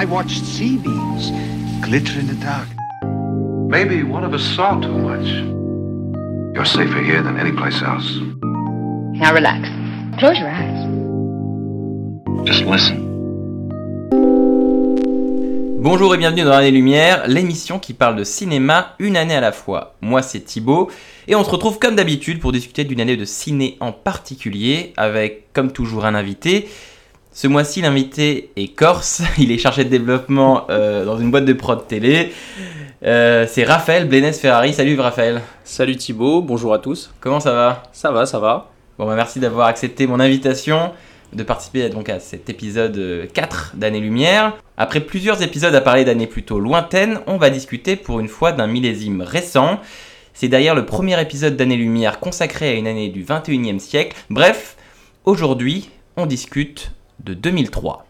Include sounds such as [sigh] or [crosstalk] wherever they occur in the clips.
I watched sea beams glitter in the dark. Maybe one of us saw too much. You're safer here than any place else. Now relax. Close your eyes. Just listen. Bonjour et bienvenue dans l'année lumière, l'émission qui parle de cinéma une année à la fois. Moi c'est Thibaut et on se retrouve comme d'habitude pour discuter d'une année de ciné en particulier avec comme toujours un invité. Ce mois-ci l'invité est corse, [laughs] il est chargé de développement euh, dans une boîte de prod télé. Euh, c'est Raphaël Blenes Ferrari. Salut Raphaël. Salut Thibaut, bonjour à tous. Comment ça va? Ça va, ça va. Bon bah merci d'avoir accepté mon invitation de participer donc à cet épisode 4 d'Année Lumière. Après plusieurs épisodes à parler d'années plutôt lointaines, on va discuter pour une fois d'un millésime récent. C'est d'ailleurs le premier épisode d'Année Lumière consacré à une année du 21e siècle. Bref, aujourd'hui, on discute de 2003.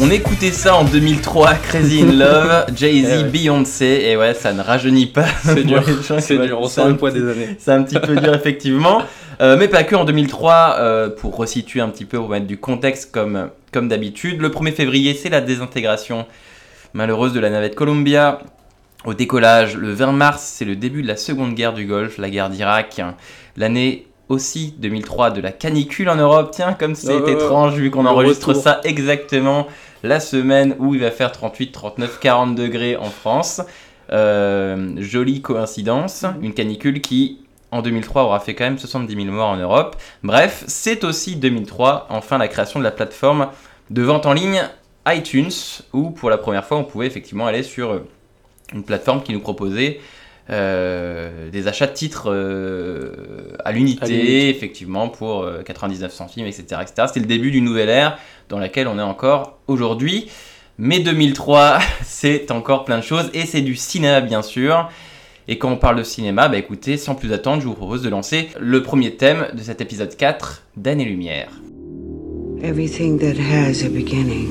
On écoutait ça en 2003, Crazy in Love, [laughs] Jay-Z, Eh ouais. Beyoncé, et ouais, ça ne rajeunit pas. C'est [laughs] dur, c'est dur, on sent le poids des années. C'est un petit peu dur, effectivement. [laughs] Euh, mais pas que en 2003, euh, pour resituer un petit peu, pour mettre du contexte comme, comme d'habitude. Le 1er février, c'est la désintégration malheureuse de la navette Columbia. Au décollage, le 20 mars, c'est le début de la seconde guerre du Golfe, la guerre d'Irak. L'année aussi 2003 de la canicule en Europe. Tiens, comme c'est Oh, étrange vu qu'on enregistre retour. ça exactement la semaine où il va faire 38, 39, 40 degrés en France. Euh, jolie coïncidence, une canicule qui en 2003 aura fait quand même 70 000 morts en Europe. Bref, c'est aussi 2003, enfin la création de la plateforme de vente en ligne iTunes, où pour la première fois on pouvait effectivement aller sur euh, une plateforme qui nous proposait euh, des achats de titres euh, à l'unité, effectivement, pour euh, 99 centimes, etc. etc. C'était le début d'une nouvelle ère dans laquelle on est encore aujourd'hui. Mais 2003, [laughs] c'est encore plein de choses, et c'est du cinéma bien sûr. Et quand on parle de cinéma, bah écoutez, sans plus attendre, je vous propose de lancer le premier thème de cet épisode 4 d'Année-Lumière. Everything that has a beginning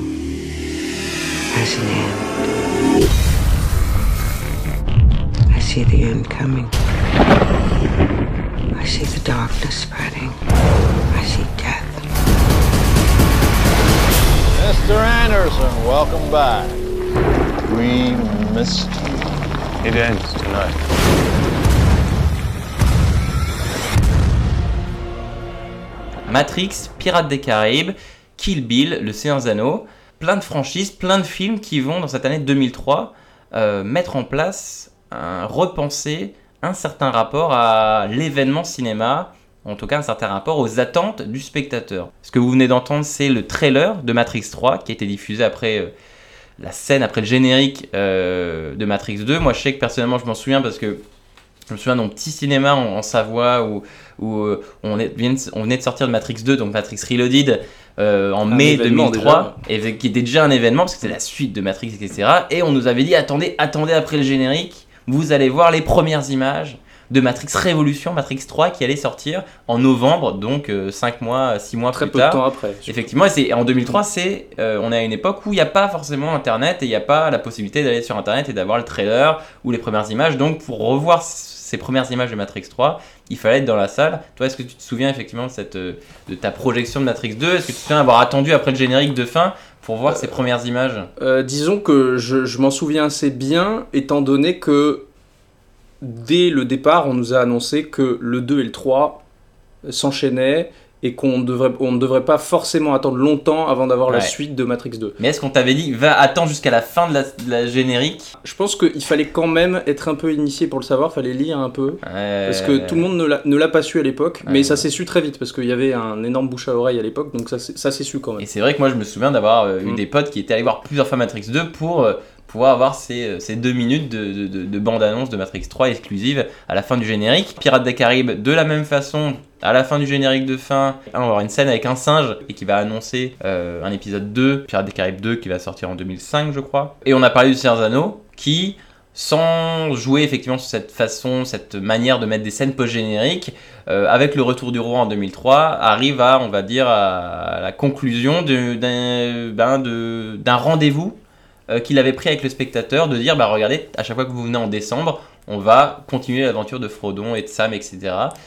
has an end. I see the end coming. I see the darkness spreading. I see death. Mr. Anderson, welcome back. We missed you. It ends tonight. Matrix, Pirates des Caraïbes, Kill Bill, Le Seigneur Anneaux, plein de franchises, plein de films qui vont dans cette année 2003 euh, mettre en place, un, repenser un certain rapport à l'événement cinéma, en tout cas un certain rapport aux attentes du spectateur. Ce que vous venez d'entendre, c'est le trailer de Matrix 3 qui a été diffusé après euh, la scène, après le générique euh, de Matrix 2. Moi je sais que personnellement je m'en souviens parce que je me souviens d'un petit cinéma en, en Savoie où, où euh, on, est- on venait de sortir de Matrix 2, donc Matrix Reloaded, euh, en Un mai événement 2003, et qui était déjà un événement parce que c'était la suite de Matrix, etc. Et on nous avait dit attendez, attendez après le générique, vous allez voir les premières images de Matrix Révolution, Matrix 3 qui allait sortir en novembre, donc 5 mois, 6 mois Très plus peu tard. de temps après. Effectivement, et c'est en 2003, c'est euh, on est à une époque où il n'y a pas forcément Internet et il n'y a pas la possibilité d'aller sur Internet et d'avoir le trailer ou les premières images. Donc pour revoir ces premières images de Matrix 3, il fallait être dans la salle. Toi, est-ce que tu te souviens effectivement de, cette, euh, de ta projection de Matrix 2 Est-ce que tu te souviens avoir attendu après le générique de fin pour voir ces premières images. Euh, disons que je, je m'en souviens assez bien, étant donné que dès le départ, on nous a annoncé que le 2 et le 3 s'enchaînaient et qu'on devrait, on ne devrait pas forcément attendre longtemps avant d'avoir la suite de Matrix 2. Mais est-ce qu'on t'avait dit va attendre jusqu'à la fin de la, de la générique? Je pense qu'il fallait quand même être un peu initié pour le savoir, fallait lire un peu. Parce que tout le monde ne l'a- pas su à l'époque, Ouais. mais ça s'est su très vite parce qu'il y avait un énorme bouche à oreille à l'époque, donc ça, s'est- ça s'est su quand même. Et c'est vrai que moi je me souviens d'avoir euh, eu Mm. des potes qui étaient allés voir plusieurs fois Matrix 2 pour euh, pouvoir avoir ces, euh, ces deux minutes de, de- de- de bande-annonce de Matrix 3 exclusive à la fin du générique. Pirates des Caraïbes, de la même façon, à la fin du générique de fin, on va avoir une scène avec un singe et qui va annoncer euh, un épisode 2, Pirates des Caraïbes 2 qui va sortir en 2005 je crois. Et on a parlé du Seigneur Anneaux qui sans jouer effectivement sur cette façon, cette manière de mettre des scènes post-génériques, euh, avec le retour du roi en 2003, arrive à, on va dire, à la conclusion ben, d'un rendez-vous euh, qu'il avait pris avec le spectateur, de dire, bah regardez, à chaque fois que vous venez en décembre, on va continuer l'aventure de Frodon et de Sam, etc.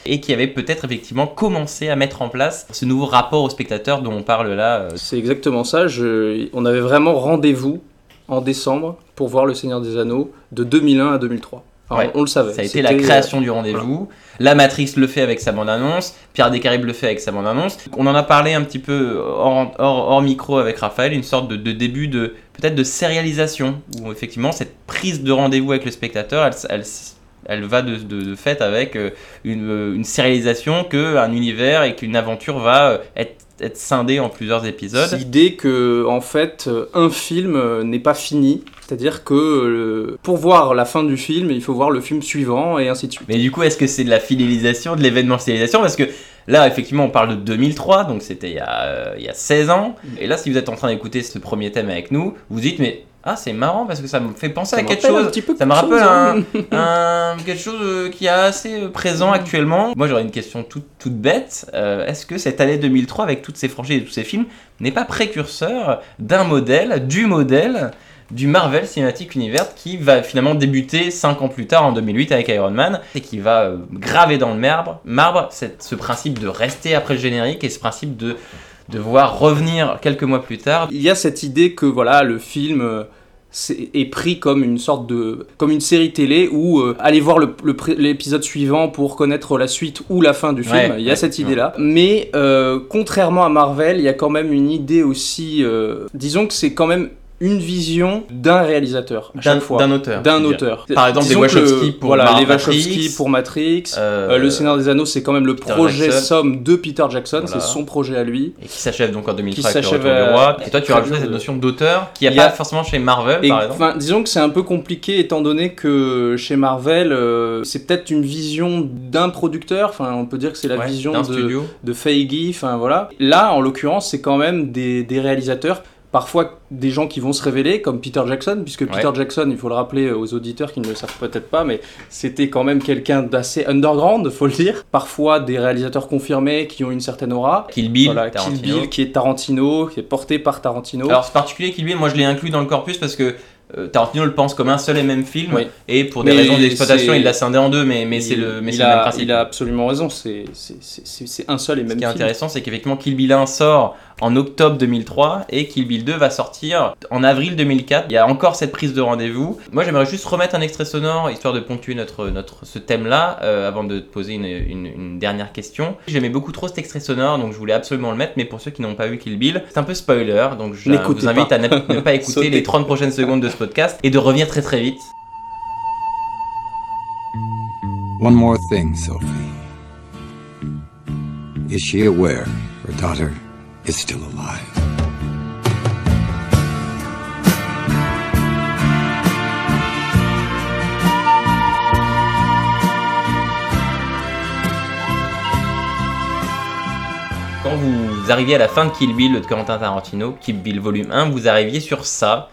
Et qui avait peut-être effectivement commencé à mettre en place ce nouveau rapport au spectateur dont on parle là. euh, C'est exactement ça. Je- On avait vraiment rendez-vous en décembre pour voir Le Seigneur des Anneaux de 2001 à 2003. Alors, Ouais. on le savait. Ça a été la C'était- création du rendez-vous. La Matrix le fait avec sa bande-annonce. Pierre Descaribes le fait avec sa bande-annonce. On en a parlé un petit peu hors, hors- hors micro avec Raphaël, une sorte de, de début de peut-être de sérialisation où effectivement cette prise de rendez-vous avec le spectateur, elle, va de, fait avec euh, une, euh, une sérialisation que un univers et qu'une aventure va euh, être, être scindée en plusieurs épisodes. L'idée que en fait un film euh, n'est pas fini, c'est-à-dire que euh, pour voir la fin du film, il faut voir le film suivant et ainsi de suite. Mais du coup, est-ce que c'est de la fidélisation, de l'événementialisation Parce que là, effectivement, on parle de 2003, donc c'était il, y a, euh, il y a 16 ans. Et là, si vous êtes en train d'écouter ce premier thème avec nous, vous dites, mais ah, c'est marrant parce que ça me fait penser à quelque chose. petit peu Ça me quelque rappelle chose, un, [laughs] un- quelque chose qui est assez euh, présent actuellement. Moi, j'aurais une question toute, toute bête. Euh, est-ce que cette année 2003, avec toutes ces franchises et tous ces films, n'est pas précurseur d'un modèle, du modèle du Marvel Cinematic Universe qui va finalement débuter 5 ans plus tard en 2008 avec Iron Man et qui va euh, graver dans le marbre, marbre ce principe de rester après le générique et ce principe de de voir revenir quelques mois plus tard. Il y a cette idée que voilà le film euh, est pris comme une sorte de comme une série télé où euh, aller voir l'épisode suivant pour connaître la suite ou la fin du film. Ouais, il y a ouais, cette idée là. Mais euh, contrairement à Marvel, il y a quand même une idée aussi. euh, disons que c'est quand même une vision d'un réalisateur à D'un chaque fois. d'un auteur. D'un auteur. Par exemple, Disons que Wachowski le- pour voilà, Mar- les Matrix, Wachowski pour Matrix. Euh, Euh, le Seigneur des Anneaux, c'est quand même le Peter projet Jackson. somme de Peter Jackson, Voilà. c'est son projet à lui. Et qui s'achève donc en 2003 Qui avec le s'achève, retour du roi. euh, Et toi, tu rajoutais cette notion d'auteur qui n'y a pas forcément chez Marvel, Et, par exemple. disons que c'est un peu compliqué étant donné que chez Marvel, euh, c'est peut-être une vision d'un producteur. Enfin, on peut dire que c'est la Ouais, vision de, studio. de Feige. Enfin voilà. Là, en l'occurrence, c'est quand même des, des réalisateurs. Parfois des gens qui vont se révéler, comme Peter Jackson, puisque Peter Jackson, il faut le rappeler aux auditeurs qui ne le savent peut-être pas, mais c'était quand même quelqu'un d'assez underground, faut le dire. Parfois des réalisateurs confirmés qui ont une certaine aura. Kill Bill, Voilà, Kill. Bill, qui est Tarantino, qui est porté par Tarantino. Alors, c'est particulier Kill Bill, moi je l'ai inclus dans le corpus parce que Tarantino le pense comme un seul et même film. Oui. Et pour des Mais raisons d'exploitation, il l'a scindé en deux, mais, mais c'est le, mais il c'est le même principe. Il a absolument raison, c'est- un seul et Ce même qui est film. intéressant, c'est qu'effectivement Kill Bill 1 sort en octobre 2003 et Kill Bill 2 va sortir en avril 2004. Il y a encore cette prise de rendez-vous. Moi, j'aimerais juste remettre un extrait sonore histoire de ponctuer notre, notre ce thème-là euh, avant de te poser une, une- une dernière question. J'aimais beaucoup trop cet extrait sonore, donc je voulais absolument le mettre. Mais pour ceux qui n'ont pas vu Kill Bill, c'est un peu spoiler, donc je vous invite pas. à ne, ne pas [laughs] écouter les 30 prochaines secondes de ce podcast et de revenir très très vite. One more thing, Sophie. Is she aware her daughter is still alive? Quand vous arriviez à la fin de Kill Bill de Quentin Tarantino, Kill Bill volume 1, vous arriviez sur ça,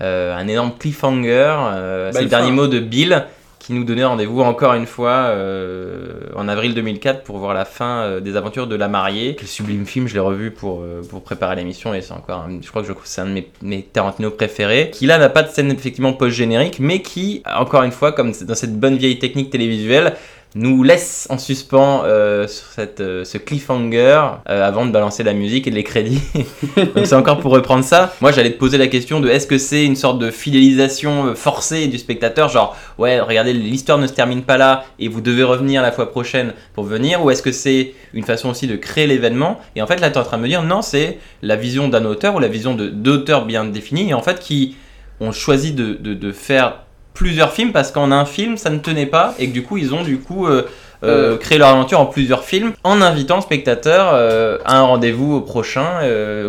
un énorme cliffhanger. euh, c'est le dernier mot de Bill qui nous donnait rendez-vous encore une fois euh, en avril 2004 pour voir la fin euh, des aventures de la mariée. Quel sublime film, je l'ai revu pour, euh, pour préparer l'émission et c'est encore, un- je crois que je- c'est un de mes, mes Tarantino préférés. Qui là n'a pas de scène effectivement post-générique, mais qui, encore une fois, comme dans cette bonne vieille technique télévisuelle, nous laisse en suspens euh, sur cette, euh, ce cliffhanger euh, avant de balancer la musique et les crédits. [laughs] Donc c'est encore pour reprendre ça. Moi j'allais te poser la question de est-ce que c'est une sorte de fidélisation forcée du spectateur, genre ouais regardez l'histoire ne se termine pas là et vous devez revenir la fois prochaine pour venir, ou est-ce que c'est une façon aussi de créer l'événement? Et en fait là tu es en train de me dire non c'est la vision d'un auteur ou la vision de d'auteurs bien définis et en fait qui ont choisi de, de faire plusieurs films parce qu'en un film ça ne tenait pas et que du coup ils ont du coup euh, euh, Euh. créé leur aventure en plusieurs films en invitant le spectateur euh, à un rendez-vous au prochain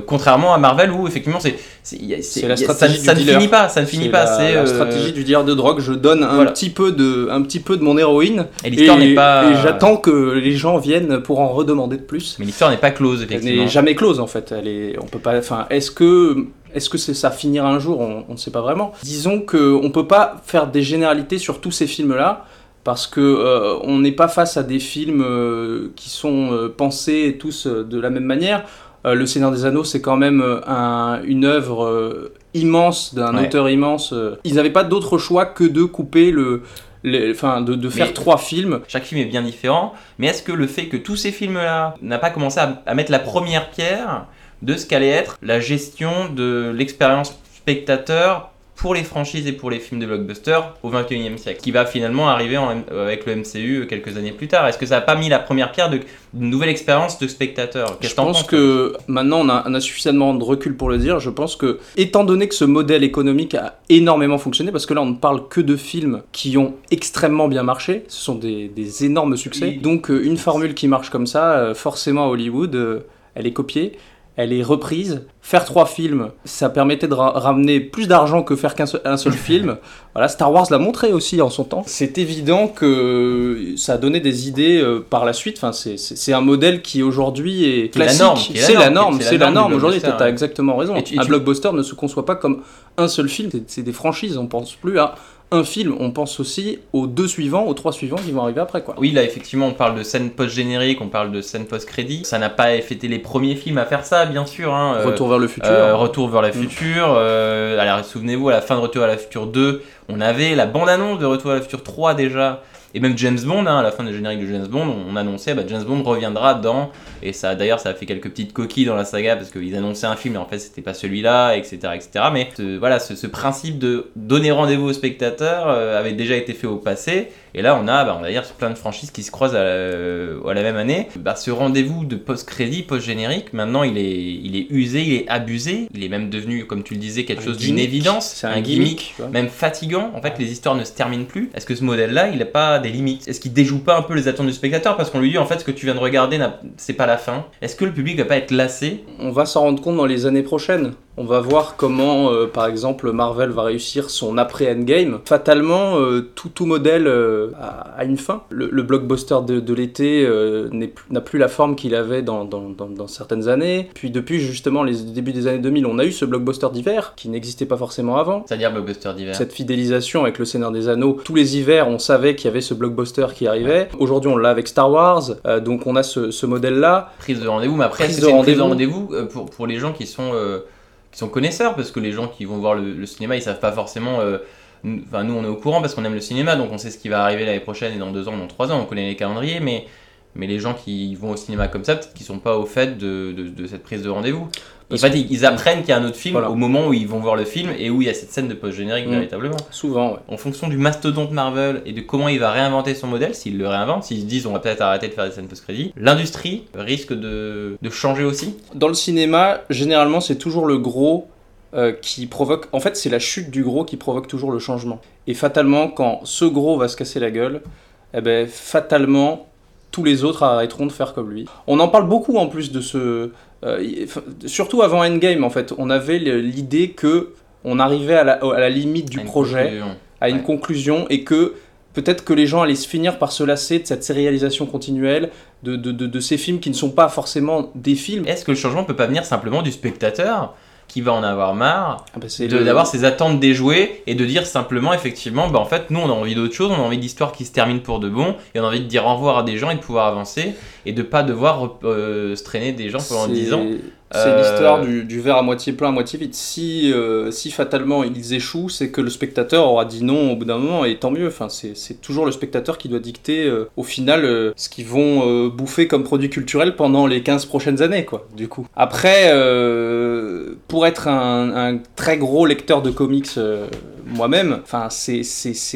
contrairement à Marvel où effectivement c'est ça, stratégie du ça ne finit pas ça ne finit pas c'est la stratégie du dealer de drogue. Je donne un voilà. petit peu de, un petit peu de mon héroïne et l'histoire n'est pas et j'attends que les gens viennent pour en redemander de plus. mais l'histoire n'est pas close Elle effectivement n'est jamais close en fait. Elle est, on peut pas. Enfin, est-ce que Est-ce que c'est ça finira un jour? On ne sait pas vraiment. Disons qu'on ne peut pas faire des généralités sur tous ces films-là, parce que euh, on n'est pas face à des films euh, qui sont euh, pensés tous de la même manière. Le Seigneur des Anneaux, c'est quand même un- une œuvre immense d'un Ouais. auteur immense. Ils n'avaient pas d'autre choix que de couper le, les- enfin, de, de faire Mais- trois films. Chaque film est bien différent, mais est-ce que le fait que tous ces films-là n'a pas commencé à, à mettre la première pierre de ce qu'allait être la gestion de l'expérience spectateur pour les franchises et pour les films de blockbuster au 21e siècle, qui va finalement arriver en M- avec le MCU quelques années plus tard Est-ce que ça n'a pas mis la première pierre de- d'une nouvelle expérience de spectateur? Je pense que maintenant on a, on a suffisamment de recul pour le dire. Je pense que, étant donné que ce modèle économique a énormément fonctionné, parce que là on ne parle que de films qui ont extrêmement bien marché, ce sont des, des énormes succès. Oui. Donc euh, une formule qui marche comme ça, euh, forcément à Hollywood, euh, elle est copiée. Elle est reprise. Faire trois films, ça permettait de ra- ramener plus d'argent que faire qu'un seul, un seul film. [laughs] Voilà, Star Wars l'a montré aussi en son temps. C'est évident que ça a donné des idées euh, par la suite. Enfin, c'est- un modèle qui aujourd'hui est classique. C'est la norme, c'est la norme norme. Aujourd'hui, blockbuster, tu as ouais. exactement raison. Et tu- et un blockbuster ne se conçoit pas comme un seul film. C'est- C'est des franchises. On pense plus à un film. On pense aussi aux deux suivants, aux trois suivants qui vont arriver après. Quoi. Oui, là, effectivement, on parle de scène post-générique, on parle de scène post-crédit. Ça n'a pas été les premiers films à faire ça, bien sûr. hein. Euh, Retour vers le futur. Euh, Retour vers la future. euh, alors souvenez-vous, à la fin de Retour à la future 2, on avait la bande-annonce de Retour à la future 3 déjà. Et même James Bond, hein, à la fin du générique de James Bond, on annonçait bah, James Bond reviendra dans. Et ça, d'ailleurs, ça a fait quelques petites coquilles dans la saga parce qu'ils annonçaient un film et en fait c'était pas celui-là, etc., etc. Mais voilà, ce, ce principe de donner rendez-vous aux spectateurs euh, avait déjà été fait au passé. Et là, on a, bah, on va dire, plein de franchises qui se croisent à la, à la même année. Bah, ce rendez-vous de post-crédit, post-générique, maintenant, il est, il est usé, il est abusé. Il est même devenu, comme tu le disais, quelque Un chose d'une gimmick. évidence. C'est un gimmick. Même fatigant. En fait, les histoires ne se terminent plus. Est-ce que ce modèle-là, il n'a pas des limites? Est-ce qu'il déjoue pas un peu les attentes du spectateur? Parce qu'on lui dit, en fait, ce que tu viens de regarder, c'est pas la fin. Est-ce que le public va pas être lassé? On va s'en rendre compte dans les années prochaines. On va voir comment, euh, par exemple, Marvel va réussir son après-Endgame. Fatalement, euh, tout, tout modèle euh, a, a une fin. Le, le blockbuster de, de l'été n'a plus la forme qu'il avait dans, dans- dans- dans certaines années. Puis depuis, justement, les débuts des années 2000, on a eu ce blockbuster d'hiver qui n'existait pas forcément avant. C'est-à-dire blockbuster d'hiver. Cette fidélisation avec le Seigneur des Anneaux, tous les hivers, on savait qu'il y avait ce blockbuster qui arrivait. Aujourd'hui, on l'a avec Star Wars, donc on a ce, ce modèle-là. prise de rendez-vous, mais après, c'est une prise de rendez-vous. pour, pour les gens qui sont, qui sont connaisseurs Parce que les gens qui vont voir le, cinéma, ils savent pas forcément. euh, Enfin, nous, on est au courant parce qu'on aime le cinéma, donc on sait ce qui va arriver l'année prochaine et dans deux ans, dans trois ans, on connaît les calendriers, mais. Les gens qui vont au cinéma comme ça, peut-être qu'ils sont pas au fait de cette prise de rendez-vous. En fait, ils, apprennent qu'il y a un autre film Voilà. au moment où ils vont voir le film et où il y a cette scène de post-générique Mm. véritablement. Souvent, ouais. En fonction du mastodonte Marvel et de comment il va réinventer son modèle, s'il le réinvente, s'ils se disent on va peut-être arrêter de faire des scènes post-crédit, l'industrie risque de, de changer aussi. Dans le cinéma, généralement, c'est toujours le gros euh, qui provoque. En fait, c'est la chute du gros qui provoque toujours le changement. Et fatalement, quand ce gros va se casser la gueule, eh ben, fatalement, tous les autres arrêteront de faire comme lui. On en parle beaucoup en plus de ce. Euh, surtout avant Endgame, en fait, on avait l'idée que on arrivait à la, à la limite du À projet conclusion. à une Ouais. conclusion et que peut-être que les gens allaient se finir par se lasser de cette sérialisation continuelle, de, de, de, de ces films qui ne sont pas forcément des films. Est-ce que le changement peut pas venir simplement du spectateur qui va en avoir marre Ah bah, de- le- d'avoir ses attentes déjouées et de dire simplement effectivement bah en fait nous on a envie d'autre chose on a envie d'histoires qui se terminent pour de bon et on a envie de dire au revoir à des gens et de pouvoir avancer et de pas devoir euh, se traîner des gens pendant c'est- 10 ans C'est Euh, l'histoire du, du verre à moitié plein, à moitié vide. Si, euh, si fatalement ils échouent, c'est que le spectateur aura dit non au bout d'un moment, et tant mieux. Enfin, c'est c'est toujours le spectateur qui doit dicter euh, au final ce qu'ils vont bouffer comme produit culturel pendant les 15 prochaines années, quoi, du coup. Après, pour être un, un très gros lecteur de comics moi-même, enfin, c'est-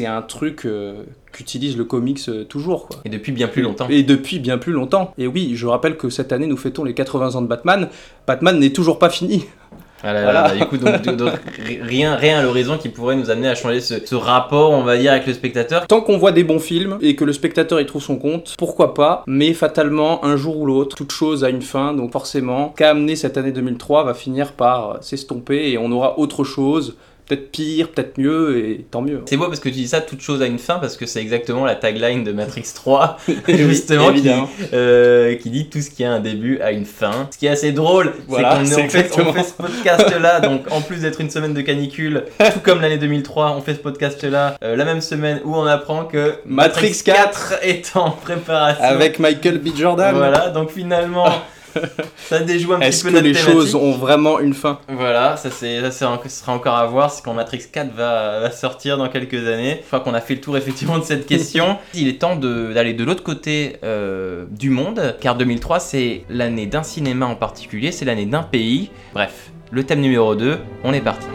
un truc euh, qu'utilise le comics euh, toujours, quoi. et depuis bien plus longtemps Et depuis bien plus longtemps. Et oui, je rappelle que cette année, nous fêtons les 80 ans de Batman. Batman n'est toujours pas fini. [laughs] Ah là là, Voilà. bah, du coup, donc, donc, rien, rien à l'horizon qui pourrait nous amener à changer ce, ce rapport, on va dire, avec le spectateur. Tant qu'on voit des bons films et que le spectateur y trouve son compte, pourquoi pas Mais fatalement, un jour ou l'autre, toute chose a une fin. Donc forcément, qu'a amené cette année 2003 va finir par euh, s'estomper et on aura autre chose. Peut-être pire, peut-être mieux, et tant mieux. C'est beau parce que tu dis ça, toute chose a une fin, parce que c'est exactement la tagline de Matrix [laughs] 3, Oui, justement, qui, évidemment. euh, qui dit tout ce qui a un début a une fin. Ce qui est assez drôle, Voilà, c'est qu'on on fait, exactement on fait ce podcast-là, donc en plus d'être une semaine de canicule, tout comme l'année 2003, on fait ce podcast-là euh, la même semaine où on apprend que Matrix 4 est en préparation. Avec Michael B. Jordan. Voilà, donc finalement, [laughs] [laughs] ça déjoue un petit Est-ce peu que notre les thématique. choses ont vraiment une fin Voilà, ça, c'est, ça ce sera encore à voir, c'est quand Matrix 4 va, va sortir dans quelques années. Je crois qu'on a fait le tour [laughs] effectivement de cette question. [laughs] Il est temps de- d'aller de l'autre côté euh, du monde, car 2003 c'est l'année d'un cinéma en particulier, c'est l'année d'un pays. Bref, le thème numéro 2, on est parti.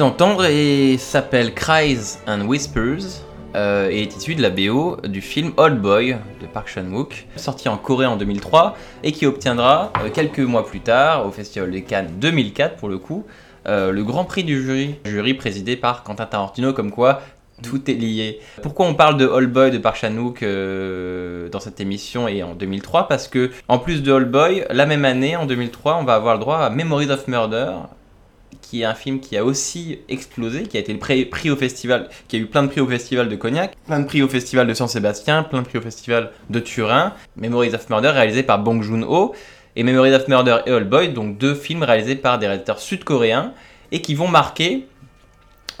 D'entendre est- s'appelle Cries and Whispers euh, et est issue de la BO du film Old Boy de Park Chan-wook, sorti en Corée en 2003 et qui obtiendra euh, quelques mois plus tard au Festival de Cannes 2004 pour le coup euh, le Grand Prix du jury, jury présidé par Quentin Tarantino comme quoi tout est lié. Pourquoi on parle de Old Boy de Park Chan-wook euh, dans cette émission et en 2003 Parce que en plus de Old Boy, la même année, en 2003, on va avoir le droit à Memories of Murder, qui est un film qui a aussi explosé, qui a été prix au festival, qui a eu plein de prix au festival de Cognac, plein de prix au festival de Saint-Sébastien, plein de prix au festival de Turin. Memories of Murder réalisé par Bong Joon-ho et Memories of Murder et Old Boy, donc deux films réalisés par des réalisateurs sud-coréens et qui vont marquer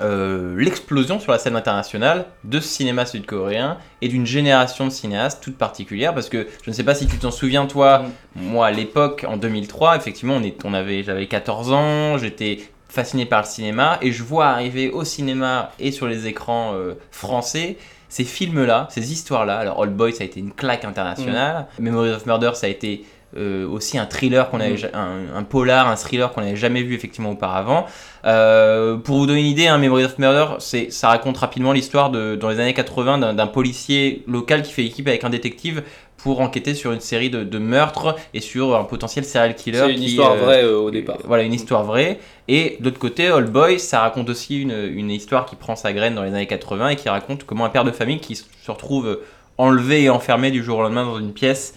euh, l'explosion sur la scène internationale de ce cinéma sud-coréen et d'une génération de cinéastes toute particulière parce que je ne sais pas si tu t'en souviens toi. Moi à l'époque en 2003 effectivement on, est, on avait j'avais 14 ans j'étais fasciné par le cinéma et je vois arriver au cinéma et sur les écrans euh, français ces films là ces histoires là alors Old Boy ça a été une claque internationale. Memories of Murder ça a été euh, aussi un thriller qu'on avait Mm. un, un polar un thriller qu'on n'avait jamais vu effectivement auparavant euh, pour vous donner une idée, hein, Memories of Murder, c'est, ça raconte rapidement l'histoire de, dans les années 80 d'un, policier local qui fait équipe avec un détective pour enquêter sur une série de, de meurtres et sur un potentiel serial killer. C'est une qui, histoire euh, vraie au départ. Voilà, une histoire vraie. Et de l'autre côté, Old Boy, ça raconte aussi une, une histoire qui prend sa graine dans les années 80 et qui raconte comment un père de famille qui se retrouve enlevé et enfermé du jour au lendemain dans une pièce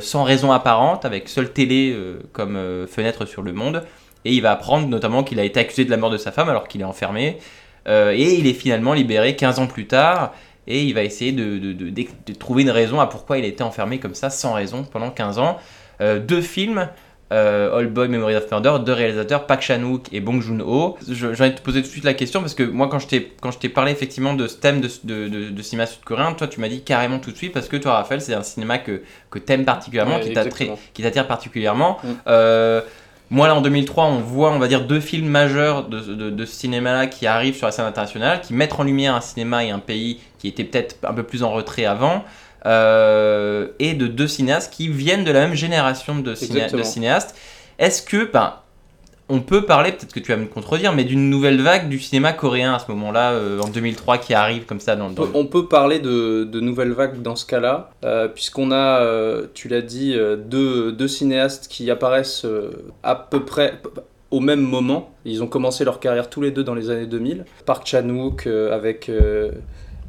sans raison apparente, avec seule télé euh, comme euh, fenêtre sur le monde. Et il va apprendre notamment qu'il a été accusé de la mort de sa femme alors qu'il est enfermé. Euh, et il est finalement libéré 15 ans plus tard. Et il va essayer de, trouver une raison à pourquoi il a été enfermé comme ça, sans raison, pendant 15 ans. Euh, deux films, euh, Old Boy, Memory of Murder, deux réalisateurs, Park Chan-wook et Bong Joon-ho. J'ai envie de te poser tout de suite la question parce que moi, quand je t'ai quand je t'ai parlé effectivement de ce thème de, de, de- de cinéma sud-coréen, toi, tu m'as dit carrément tout de suite parce que toi, Raphaël, c'est un cinéma que, que t'aimes particulièrement, Ouais, qui t'attire exactement. qui t'attire particulièrement. Mm. Euh, moi, là, en 2003, on voit, on va dire, deux films majeurs de, de, de ce cinéma-là qui arrivent sur la scène internationale, qui mettent en lumière un cinéma et un pays qui était peut-être un peu plus en retrait avant, euh, et de deux cinéastes qui viennent de la même génération de, ciné- Exactement. de cinéastes. Est-ce que, ben, on peut parler, peut-être que tu vas me contredire, mais d'une nouvelle vague du cinéma coréen à ce moment-là, euh, en 2003, qui arrive comme ça dans, dans on peut parler de, de nouvelles vagues dans ce cas-là, euh, puisqu'on a, euh, tu l'as dit, deux, deux cinéastes qui apparaissent à peu près au même moment. Ils ont commencé leur carrière tous les deux dans les années 2000. Park Chan-wook avec,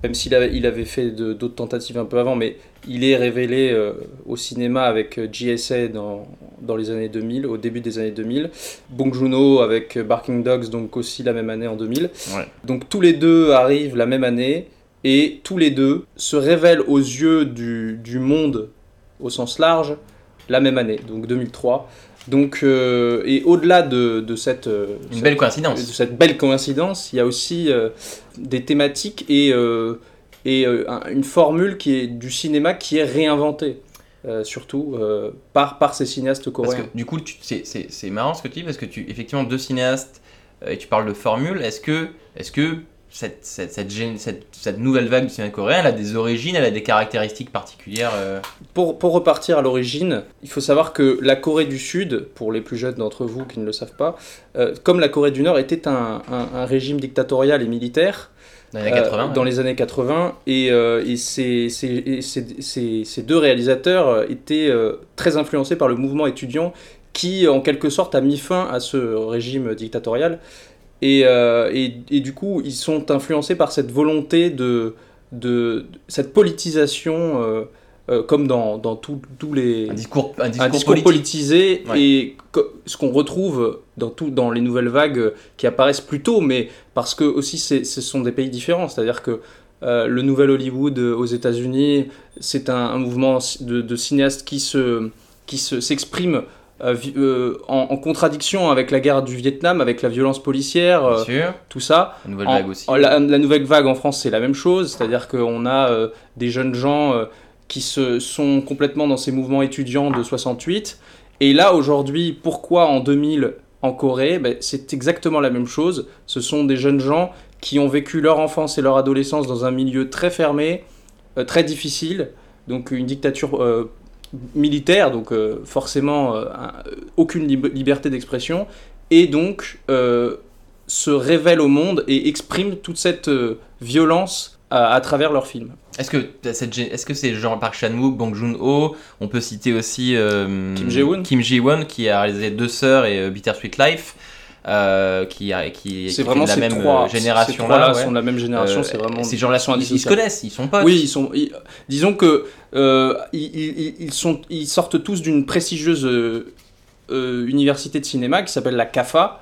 même s'il avait, il avait fait d'autres tentatives un peu avant, mais il est révélé euh, au cinéma avec euh, GSA dans, dans les années 2000, au début des années 2000. Bong Joon-ho avec euh, Barking Dogs, donc aussi la même année en 2000. Ouais. Donc tous les deux arrivent la même année et tous les deux se révèlent aux yeux du, du monde au sens large la même année, donc 2003. Donc, euh, et au-delà de, de cette, euh, une cette- belle coïncidence. de cette belle coïncidence, il y a aussi euh, des thématiques et, euh, et un- une formule qui est du cinéma qui est réinventée, surtout par, par ces cinéastes Parce coréens. que du coup, c'est- marrant ce que tu dis parce que tu effectivement deux cinéastes et tu parles de formule. Est-ce que est-ce que cette, cette, cette, gén- cette- cette nouvelle vague du cinéma coréen, elle a des origines, elle a des caractéristiques particulières. euh, Pour, pour repartir à l'origine, il faut savoir que la Corée du Sud, pour les plus jeunes d'entre vous qui ne le savent pas, euh, comme la Corée du Nord était un, un- un régime dictatorial et militaire, dans les années euh, 80. dans ouais. les années 80, et, euh, et ces, ces- et ces- ces- ces deux réalisateurs étaient très influencés par le mouvement étudiant qui, en quelque sorte, a mis fin à ce régime dictatorial. Et, euh, et, et du coup, ils sont influencés par cette volonté de, de, de- cette politisation, euh, euh, comme dans, dans tous les Un discours, un discours, un discours politisé Ouais. et ce qu'on retrouve dans, tout, dans les nouvelles vagues qui apparaissent plus tôt, mais parce que aussi ce sont des pays différents. C'est-à-dire que le nouvel Hollywood aux États-Unis, c'est un, un mouvement de, de cinéastes qui se qui se- s'exprime euh, euh, en, en contradiction avec la guerre du Vietnam, avec la violence policière, euh, sûr. tout ça. La nouvelle En- vague aussi. en- la, la nouvelle vague en France, c'est la même chose, c'est-à-dire qu'on a euh, des jeunes gens qui se, sont complètement dans ces mouvements étudiants de 68. Et là, aujourd'hui, pourquoi en 2000 en Corée? Ben, C'est exactement la même chose. Ce sont des jeunes gens qui ont vécu leur enfance et leur adolescence dans un milieu très fermé, très difficile, donc une dictature militaire, donc euh, forcément euh, euh, aucune lib- liberté d'expression, et donc euh, se révèlent au monde et expriment toute cette violence à, à travers leurs films. Est-ce que t'as cette gé- est-ce que c'est genre Park Chan-wook, Bong Joon-ho On peut citer aussi Kim Jae-woon. Kim Jae-woon qui a réalisé Deux sœurs et Bittersweet Life, euh, qui a qui, vraiment de la même trois euh, génération ces là. ouais. sont de la même génération, Euh, c'est vraiment ces gens-là sont ils, se connaissent, ils sont potes. Oui, ils sont. ils- disons que euh, ils, ils- ils sont, ils sortent tous d'une prestigieuse université de cinéma qui s'appelle la CAFA.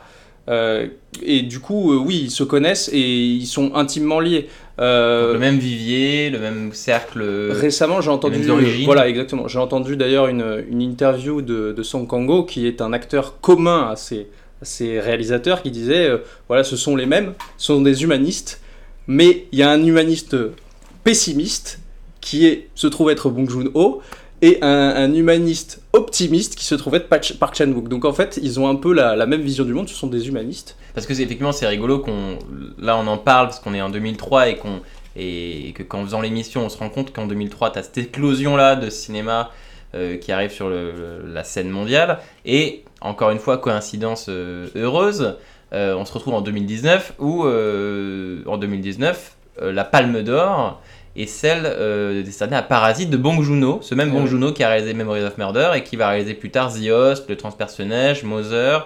et du coup, oui, ils se connaissent et ils sont intimement liés. Euh, le même vivier, le même cercle. Récemment, j'ai entendu. Voilà, exactement. J'ai entendu d'ailleurs une, une interview de, de Song Kang-ho, qui est un acteur commun à ces, ces réalisateurs, qui disait euh, voilà, ce sont les mêmes, ce sont des humanistes, mais il y a un humaniste pessimiste qui se trouve être Bong Joon-ho et un, humaniste optimiste qui se trouve être Park Chan-wook. Donc en fait, ils ont un peu la, même vision du monde, ce sont des humanistes. Parce que effectivement, c'est rigolo qu'on. Là, on en parle parce qu'on est en 2003 et, qu'on et que qu'en faisant l'émission, on se rend compte qu'en 2003, tu as cette éclosion-là de cinéma euh, qui arrive sur le- la scène mondiale. Et encore une fois, coïncidence euh, heureuse, euh, on se retrouve en 2019 où, en 2019, euh, la Palme d'Or est celle euh, décernée à Parasite de Bong Joon-ho, ce même Ouais. Bong Joon-ho qui a réalisé Memories of Murder et qui va réaliser plus tard The Host, Le Transpersonnage, Mother,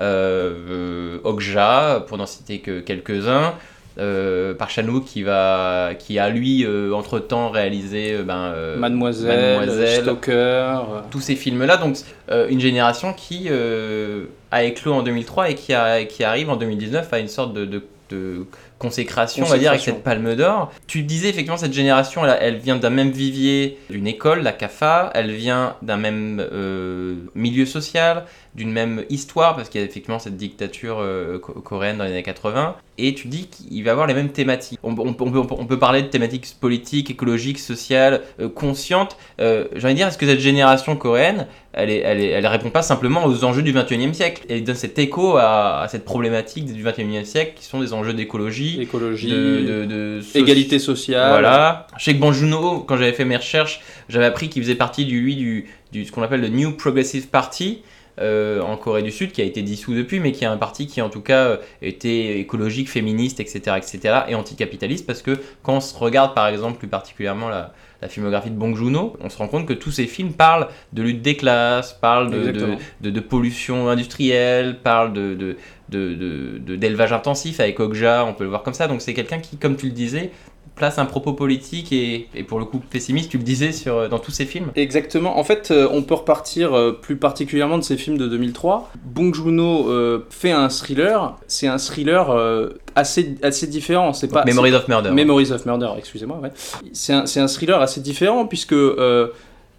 euh, euh, Okja, pour n'en citer que quelques-uns. Euh, par Chan-wook qui va qui a lui entre temps réalisé euh, ben, euh, Mademoiselle, Mademoiselle, euh, tous ces films là donc euh, une génération qui euh, a éclos en 2003 et qui, a, qui arrive en 2019 à une sorte de, de- de consécration, on va dire, avec cette palme d'or. Tu disais effectivement, cette génération, elle, elle vient d'un même vivier d'une école, la CAFA, elle vient d'un même euh, milieu social, d'une même histoire, parce qu'il y a effectivement cette dictature euh, co- coréenne dans les années 80, et tu dis qu'il va avoir les mêmes thématiques. On, on- on peut, on peut parler de thématiques politiques, écologiques, sociales, euh, conscientes. J'ai envie de dire, est-ce que cette génération coréenne, elle, est, elle, est- elle répond pas simplement aux enjeux du 21e siècle. Elle donne cet écho à, à cette problématique du 21e siècle qui sont des enjeux d'écologie, Écologie, de, de- de égalité sociale. Voilà. Bong Joon-ho, quand j'avais fait mes recherches, j'avais appris qu'il faisait partie du, lui, du, du ce qu'on appelle le New Progressive Party. euh, en Corée du Sud, qui a été dissous depuis, mais qui est un parti qui en tout cas euh, était écologique, féministe, etc., etc., et anticapitaliste, parce que quand on se regarde par exemple plus particulièrement la, la filmographie de Bong Joon-ho, on se rend compte que tous ces films parlent de lutte des classes, parlent de, de, Exactement. de- de pollution industrielle, parlent de, de, de- de- de- d'élevage intensif avec Okja, on peut le voir comme ça. Donc c'est quelqu'un qui, comme tu le disais, place un propos politique et, et pour le coup pessimiste, tu le disais sur, dans tous ses films. Exactement. En fait, euh, on peut repartir euh, plus particulièrement de ces films de 2003. Bong Joon-ho euh, fait un thriller. C'est un thriller euh, assez, assez différent. C'est pas Memories of Murder. Memories of Murder. Excusez-moi. Ouais. C'est un, c'est un thriller assez différent puisque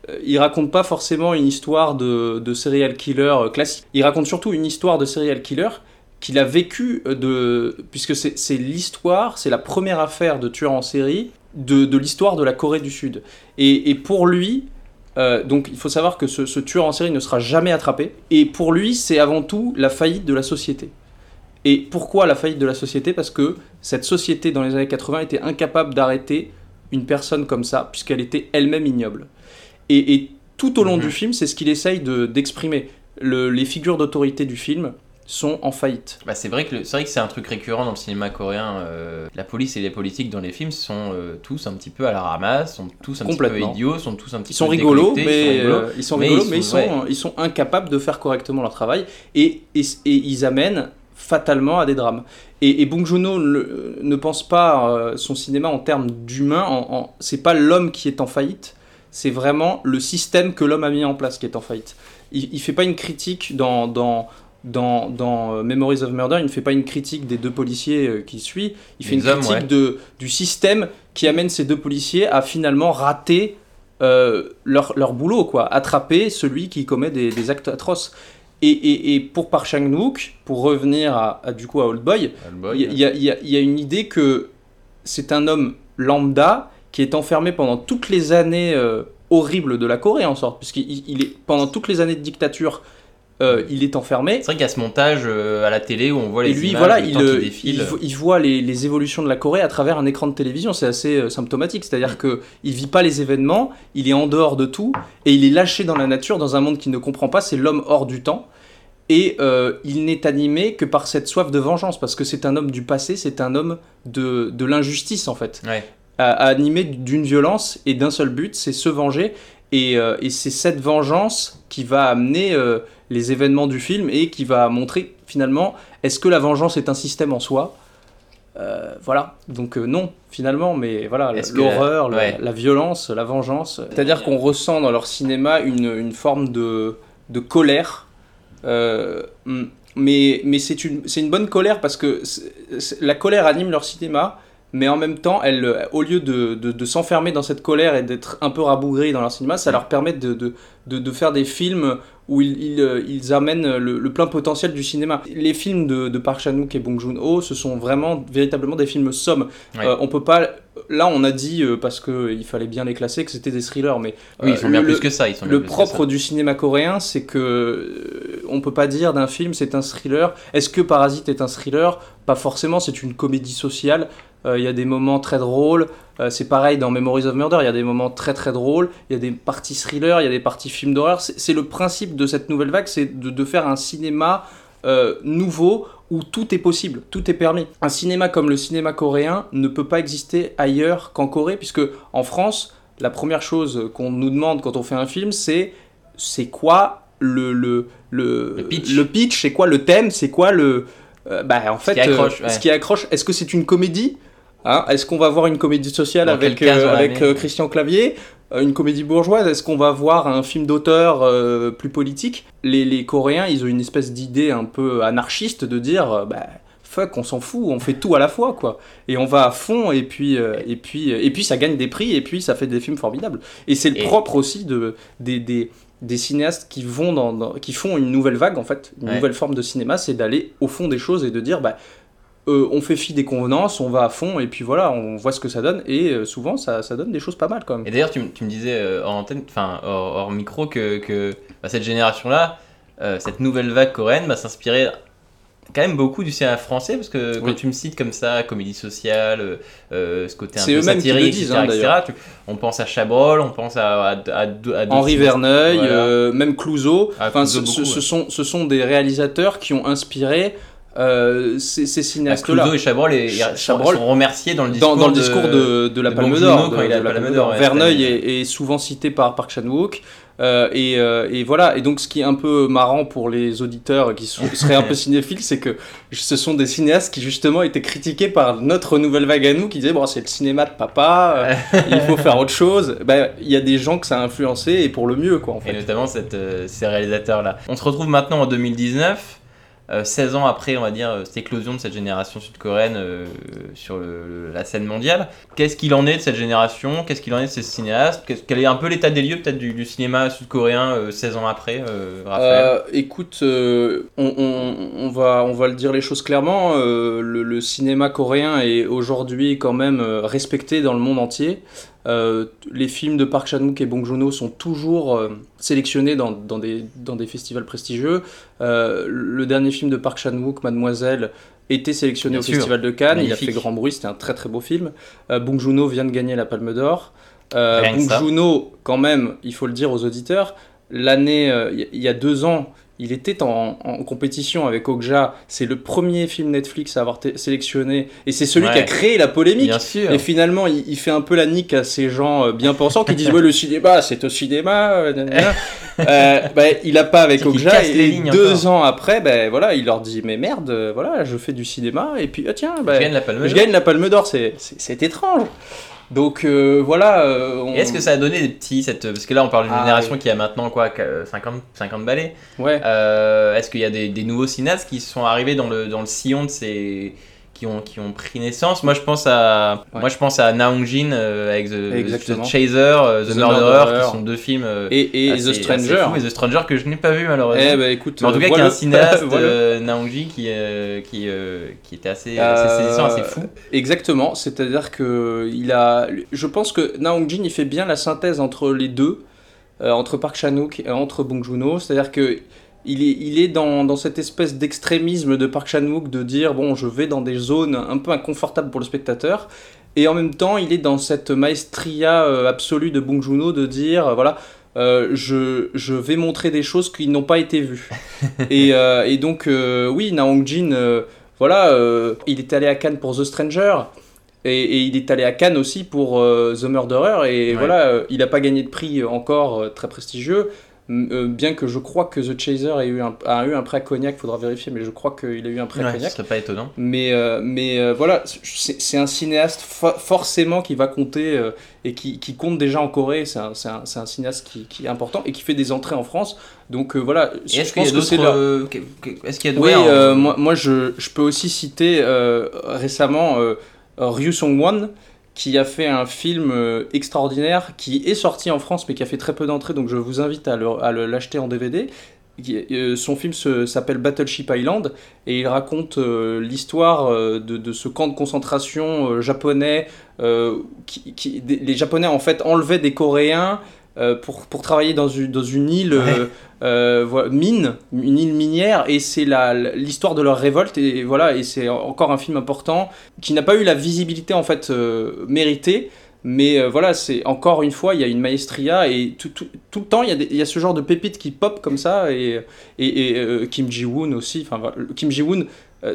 euh, il raconte pas forcément une histoire de, de serial killer euh, classique. Il raconte surtout une histoire de serial killer qu'il a vécu euh, de puisque c'est l'histoire, c'est la première affaire de tueur en série de, de l'histoire de la Corée du Sud. Et, et pour lui, euh, donc il faut savoir que ce, ce tueur en série ne sera jamais attrapé. Et pour lui, c'est avant tout la faillite de la société. Et pourquoi la faillite de la société? Parce que cette société dans les années 80 était incapable d'arrêter une personne comme ça, puisqu'elle était elle-même ignoble. Et, et tout au long Mhm. du film, c'est ce qu'il essaye de- d'exprimer. Le- les figures d'autorité du film sont en faillite. Bah, c'est vrai que c'est un truc récurrent dans le cinéma coréen. euh, la police et les politiques dans les films sont euh, tous un petit peu à la ramasse, sont tous un petit peu Complètement. idiots, sont tous un petit Ils sont peu rigolos, déconnectés, mais ils sont rigolos. euh, ils sont mais rigolos, ils mais ils sont- sont, ouais. ils sont incapables de faire correctement leur travail et, et, et ils amènent fatalement à des drames. Et, et Bong Joon-ho ne, ne pense pas euh, son cinéma en termes d'humain. En, en- c'est pas l'homme qui est en faillite, c'est vraiment le système que l'homme a mis en place qui est en faillite. Il, il fait pas une critique dans dans dans, dans euh, Memories of Murder, il ne fait pas une critique des deux policiers euh, qui suit, il fait une hommes, critique ouais. de, du système qui amène ces deux policiers à finalement rater euh, leur, leur boulot, quoi. Attraper celui qui commet des, des actes atroces. Et, et, et pour Park Chan-wook, pour revenir à, à, du coup à Old Boy, il y, y il y a une idée que c'est un homme lambda qui est enfermé pendant toutes les années euh, horribles de la Corée, en sorte, puisqu'il il- il est pendant toutes les années de dictature, euh, il est enfermé. C'est vrai qu'il y a ce montage euh, à la télé où on voit les Et lui, images, voilà, le il, temps qu'il euh, défile. il, vo- il voit les, les évolutions de la Corée à travers un écran de télévision. C'est assez symptomatique. C'est-à-dire que il vit pas les événements, il est en dehors de tout, et il est lâché dans la nature, dans un monde qu'il ne comprend pas. C'est l'homme hors du temps. Et euh, il n'est animé que par cette soif de vengeance, parce que c'est un homme du passé, c'est un homme de, de l'injustice, en fait. Ouais. À- à animé d'une violence et d'un seul but, c'est se venger. Et, euh, et c'est cette vengeance qui va amener euh, les événements du film et qui va montrer finalement est-ce que la vengeance est un système en soi? Euh, Voilà, donc euh, non finalement, mais voilà, l'horreur, la- la, ouais. la violence, la vengeance. C'est-à-dire qu'on ressent dans leur cinéma une, une forme de, de colère. Euh, mm, mais mais c'est une, une bonne colère parce que la colère anime leur cinéma, mais en même temps, elle, au lieu de, de, de s'enfermer dans cette colère et d'être un peu rabougris dans leur cinéma, ça leur permet de, de faire des films où ils, ils, euh, ils amènent le, le plein potentiel du cinéma. Les films de, de Park Chan-wook et Bong Joon-ho, ce sont vraiment, véritablement des films sommes. Ouais. Euh, on peut pas... Là, on a dit, euh, parce qu'il fallait bien les classer, que c'était des thrillers, mais... Oui, ils euh, sont bien le- plus que ça. Ils sont bien le propre du cinéma coréen, c'est que on peut pas dire d'un film c'est un thriller. Est-ce que Parasite est un thriller? Pas forcément. C'est une comédie sociale. Euh, Il y a des moments très drôles. Euh, c'est pareil dans Memories of Murder. Il y a des moments très très drôles. Il y a des parties thriller. Il y a des parties films d'horreur. C'est le principe de cette nouvelle vague, c'est de, de faire un cinéma euh, nouveau où tout est possible, tout est permis. Un cinéma comme le cinéma coréen ne peut pas exister ailleurs qu'en Corée, puisque en France, la première chose qu'on nous demande quand on fait un film, c'est c'est quoi le le le, Le pitch. le pitch, c'est quoi le thème, c'est quoi le euh, bah en fait qui accroche, ouais. ce qui accroche. Est-ce que c'est une comédie? Hein, Est-ce qu'on va voir une comédie sociale Dans avec euh, avec euh, Christian Clavier euh, une comédie bourgeoise? Est-ce qu'on va voir un film d'auteur euh, plus politique? Les, les Coréens, ils ont une espèce d'idée un peu anarchiste de dire euh, bah, fuck, on s'en fout, on fait tout à la fois quoi. Et on va à fond et puis euh, et puis et puis ça gagne des prix et puis ça fait des films formidables. Et c'est le Et- propre aussi de des, des des cinéastes qui vont dans, dans- qui font une nouvelle vague en fait, une Ouais. nouvelle forme de cinéma, c'est d'aller au fond des choses et de dire bah euh, on fait fi des convenances, on va à fond et puis voilà, on voit ce que ça donne et euh, souvent ça, ça donne des choses pas mal quand même. Et d'ailleurs, tu, tu me disais euh, hors antenne, enfin hors, hors micro, que, que bah, cette génération-là, euh, cette nouvelle vague coréenne, bah, s'inspirait quand même beaucoup du cinéma français, parce que quand tu me cites comme ça, comédie sociale, ce côté un peu satirique, disent, etc., hein, etc., d'ailleurs. tu- on pense à Chabrol, on pense à, à, à, à d'autres Henri. Verneuil, Voilà. même Clouseau. Ah, enfin, Clouzot, ce, ce- beaucoup, ce ouais. sont, ce sont des réalisateurs qui ont inspiré euh, ces, ces cinéastes-là. Clouzot et Chabrol, et, Chabrol, sont remerciés dans le discours, dans le discours de, de la de Palme d'Or. De- Palme Verneuil est, est souvent cité par Park Chan-wook. Euh, et, euh, et voilà. Et donc, ce qui est un peu marrant pour les auditeurs qui sont- seraient un peu [laughs] cinéphiles, c'est que ce sont des cinéastes qui justement étaient critiqués par notre nouvelle vague à nous, qui disaient bon, c'est le cinéma de papa, euh, il faut faire autre chose. [laughs] Ben, Il y a des gens que ça a influencé et pour le mieux, quoi, en Et fait. notamment cette, euh, ces réalisateurs-là. On se retrouve maintenant en 2019, euh, 16 ans après, on va dire, euh, cette éclosion de cette génération sud-coréenne euh, sur la scène mondiale. Qu'est-ce qu'il en est de cette génération? Qu'est-ce qu'il en est de ces cinéastes? Quel est un peu l'état des lieux peut-être du, cinéma sud-coréen euh, 16 ans après, euh, Raphaël? Euh, écoute, euh, on, va, on va le dire les choses clairement. euh, le, cinéma coréen est aujourd'hui quand même euh, respecté dans le monde entier. Euh, les films de Park Chan-wook et Bong Joon-ho sont toujours euh, sélectionnés dans, dans des, dans des festivals prestigieux. Euh, le dernier film de Park Chan-wook, Mademoiselle, était sélectionné Bien au sûr. Festival de Cannes, il a fait grand bruit, c'était un très très beau film. Bong Joon-ho vient de gagner la Palme d'Or. Bong. Joon-ho, quand même, il faut le dire aux auditeurs, l'année, il y a deux ans, il était en, en compétition avec Okja. C'est le premier film Netflix à avoir sélectionné, et c'est celui qui a créé la polémique. Bien sûr. Et finalement, il, il fait un peu la nique à ces gens euh, bien pensants qui disent ouais le cinéma, c'est au cinéma. euh. [laughs] Euh, bah, il a pas avec Okja les et deux ans après, ben voilà, il leur dit mais merde, voilà, je fais du cinéma et puis ah tiens, bah, Je gagne la Palme d'Or. c'est étrange. Donc euh, voilà. euh, on- est-ce que ça a donné des petits. Cette... Parce que là, on parle d'une Ah, génération oui. qui a maintenant quoi, qu- 50, 50 balais. Ouais. Euh, est-ce qu'il y a des, des nouveaux cinéastes qui sont arrivés dans le, dans le sillon de ces. Qui ont, qui ont pris naissance. Moi, je pense à, Ouais. moi, je pense à Naong Jin euh, avec The, Chaser, euh, The, The Murderer, Murderer. qui sont deux films. euh, Et, et assez- The Stranger. fous. Et The Stranger que je n'ai pas vu malheureusement. Eh ben écoute, Mais en tout euh, cas, qui est un cinéaste, [laughs] Voilà. euh, Naongji, qui, euh, qui, euh, qui était assez, assez Euh, saisissant, assez fou. Exactement, c'est-à-dire que il a, je pense que Naong Jin il fait bien la synthèse entre les deux, euh, entre Park Chan-wook et entre Bong Joon-ho, c'est-à-dire que il est, il est dans, dans cette espèce d'extrémisme de Park Chan-wook de dire bon je vais dans des zones un peu inconfortables pour le spectateur, et en même temps il est dans cette maestria euh, absolue de Bong Joon-ho de dire euh, voilà euh, je, je vais montrer des choses qui n'ont pas été vues. [laughs] et, euh, et donc, oui, Naong Jin, euh, voilà, il est allé à Cannes pour The Stranger. Et, et il est allé à Cannes aussi pour euh, The Murderer. Et Ouais. voilà, euh, il n'a pas gagné de prix encore euh, très prestigieux. Euh, bien que je crois que The Chaser ait eu un, a eu un prêt à Cognac, faudra vérifier, mais je crois qu'il a eu un prêt à Ouais, ce Cognac. serait pas étonnant. Mais, euh, mais euh, voilà, c'est un cinéaste fo- forcément qui va compter et qui, qui compte déjà en Corée. C'est un, cinéaste qui, qui est important et qui fait des entrées en France. Donc voilà, est-ce qu'il y a d'autres. leur- Est-ce qu'il y a Oui, en- moi, moi je, je peux aussi citer récemment Ryu Song-won qui a fait un film euh, extraordinaire qui est sorti en France mais qui a fait très peu d'entrées donc je vous invite à l'acheter en DVD. Euh, Son film s'appelle Battleship Island et il raconte euh, l'histoire de, ce camp de concentration japonais. qui, les Japonais en fait enlevaient des Coréens euh, pour, pour travailler dans une, dans une île euh, euh, voilà, mine, une île minière, et c'est l'histoire de leur révolte, et voilà, et c'est encore un film important qui n'a pas eu la visibilité en fait euh, méritée. Mais voilà, c'est encore une fois, il y a une maestria et tout, tout, tout le temps, il y, a des- il y a ce genre de pépites qui pop comme ça. Et, et, et, Kim Ji-woon aussi. Enfin, Kim Ji-woon,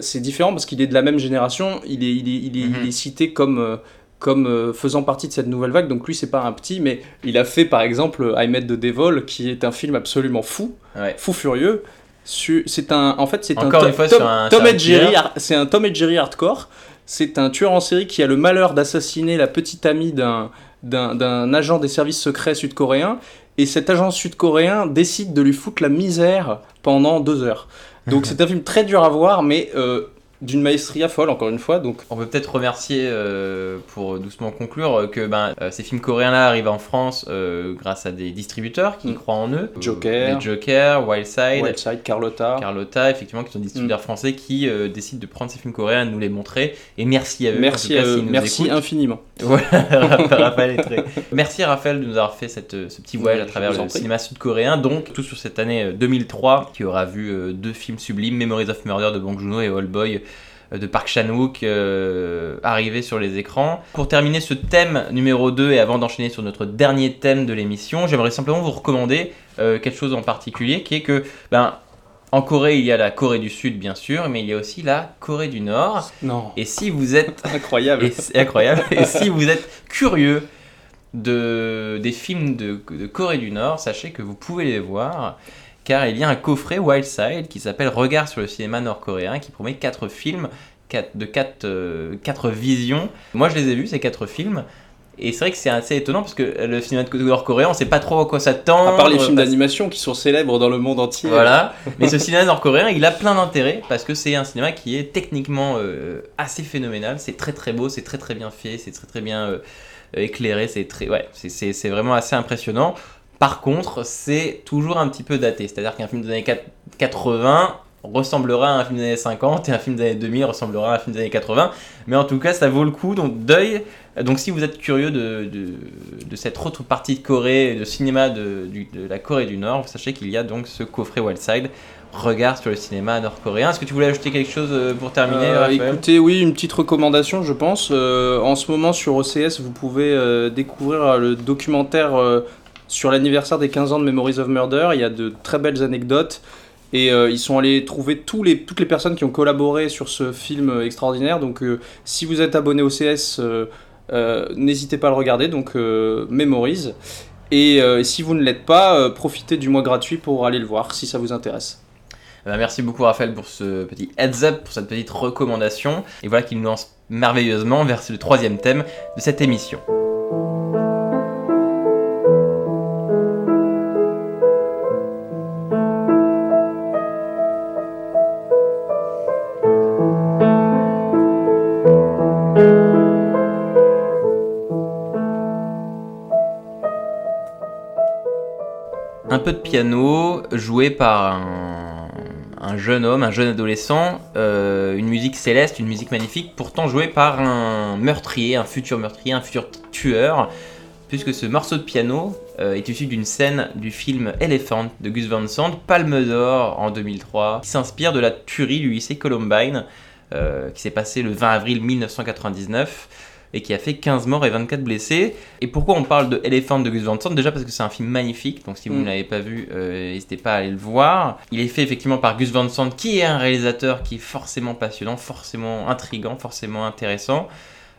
c'est différent parce qu'il est de la même génération. Il est, il est, il est, Mhm. il est cité comme, comme euh, faisant partie de cette nouvelle vague. Donc lui, c'est pas un petit, mais il a fait par exemple I Met the Devil, qui est un film absolument fou, Ouais. fou furieux. C'est un, en fait, c'est un, fois, Tom, un- un et Jerry, c'est un Tom et Jerry hardcore. C'est un tueur en série qui a le malheur d'assassiner la petite amie d'un d'un d'un agent des services secrets sud-coréen. Et cet agent sud-coréen décide de lui foutre la misère pendant deux heures. Donc c'est un film très dur à voir, mais euh, d'une maestria folle, encore une fois. Donc On peut peut-être remercier, euh, pour doucement conclure, euh, que ben, euh, ces films coréens-là arrivent en France euh, grâce à des distributeurs qui Mm. croient en eux. Joker. Les Joker, Wildside, Wildside, Carlotta. Carlotta, effectivement, qui sont des distributeurs français qui décident de prendre ces films coréens et de nous les montrer. Et merci à eux. Merci, cas, à eux. merci infiniment. [laughs] Voilà, Raphaël est très. Merci Raphaël de nous avoir fait cette, ce petit voyage Oui, à travers le cinéma sud-coréen. Donc, tout sur cette année euh, 2003, qui aura vu deux films sublimes Memories of Murder de Bong Joon-ho et All Boy de Park Chan-wook euh, arriver sur les écrans. Pour terminer ce thème numéro 2 et avant d'enchaîner sur notre dernier thème de l'émission, j'aimerais simplement vous recommander euh, quelque chose en particulier qui est que, ben, en Corée, il y a la Corée du Sud, bien sûr, mais il y a aussi la Corée du Nord. Non. Et si vous êtes [laughs] Incroyable. et incroyable. Et si vous êtes curieux de, des films de, de Corée du Nord, sachez que vous pouvez les voir, car il y a un coffret Wildside qui s'appelle Regard sur le cinéma nord-coréen, qui promet quatre films quatre- de quatre, euh, quatre visions. Moi, je les ai vus, ces quatre films. Et c'est vrai que c'est assez étonnant parce que le cinéma de nord-coréen, on sait pas trop à quoi s'attendre. À part les films parce- d'animation qui sont célèbres dans le monde entier. voilà. [laughs] Mais ce cinéma nord-coréen, il a plein d'intérêt parce que c'est un cinéma qui est techniquement euh, assez phénoménal. C'est très très beau, c'est très très bien fait, c'est très très bien euh, éclairé. C'est très, ouais, c'est vraiment assez impressionnant. Par contre, c'est toujours un petit peu daté. C'est-à-dire qu'un film des années 4- 80 ressemblera à un film des années 50 et un film des années 2000 ressemblera à un film des années 80. Mais en tout cas, ça vaut le coup. Donc, d'œil. Donc, si vous êtes curieux de, de, de cette autre partie de Corée, de cinéma de, la Corée du Nord, sachez qu'il y a donc ce coffret Wildside regard sur le cinéma nord-coréen. Est-ce que tu voulais ajouter quelque chose euh, pour terminer Euh, écoutez, oui, une petite recommandation, je pense. Euh, en ce moment, sur OCS, vous pouvez euh, découvrir le documentaire sur l'anniversaire des 15 ans de Memories of Murder. Il y a de très belles anecdotes. Et euh, ils sont allés trouver tous les, toutes les personnes qui ont collaboré sur ce film euh, extraordinaire. Donc, euh, si vous êtes abonné au CS, n'hésitez pas à le regarder. Donc, Memories. Et si vous ne l'êtes pas, profitez du mois gratuit pour aller le voir si ça vous intéresse. Eh ben, merci beaucoup Raphaël pour ce petit heads up, pour cette petite recommandation. Et voilà qui nous lance merveilleusement vers le troisième thème de cette émission. Un peu de piano joué par un, un jeune homme, un jeune adolescent, euh, une musique céleste, une musique magnifique, pourtant jouée par un meurtrier, un futur meurtrier, un futur tueur, puisque ce morceau de piano euh, est issu d'une scène du film Elephant de Gus Van Sant, Palme d'Or en 2003, qui s'inspire de la tuerie du lycée Columbine, euh, qui s'est passée le 20 avril 1999 et qui a fait 15 morts et 24 blessés. Et pourquoi on parle de Elephant de Gus Van Sant? Déjà parce que c'est un film magnifique, donc si vous Mm. ne l'avez pas vu, euh, n'hésitez pas à aller le voir. Il est fait effectivement par Gus Van Sant, qui est un réalisateur qui est forcément passionnant, forcément intrigant, forcément intéressant.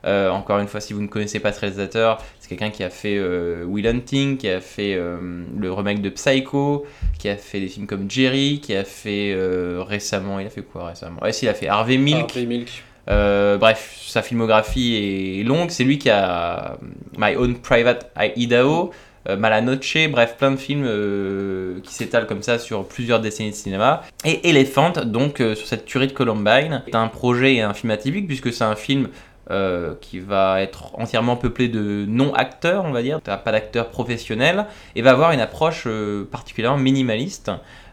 Euh, encore une fois, si vous ne connaissez pas ce réalisateur, c'est quelqu'un qui a fait euh, Will Hunting, qui a fait euh, le remake de Psycho, qui a fait des films comme Jerry, qui a fait récemment, il a fait quoi récemment? Ouais, si, il a fait Harvey Milk. Harvey Milk. Euh, bref, sa filmographie est longue. C'est lui qui a My Own Private Idaho, euh, Malanoche, bref, plein de films euh, qui s'étalent comme ça sur plusieurs décennies de cinéma. Et Elephant, donc euh, sur cette tuerie de Columbine, est un projet et un film atypique puisque c'est un film euh, qui va être entièrement peuplé de non-acteurs, on va dire, T'as pas d'acteurs professionnels, et va avoir une approche euh, particulièrement minimaliste.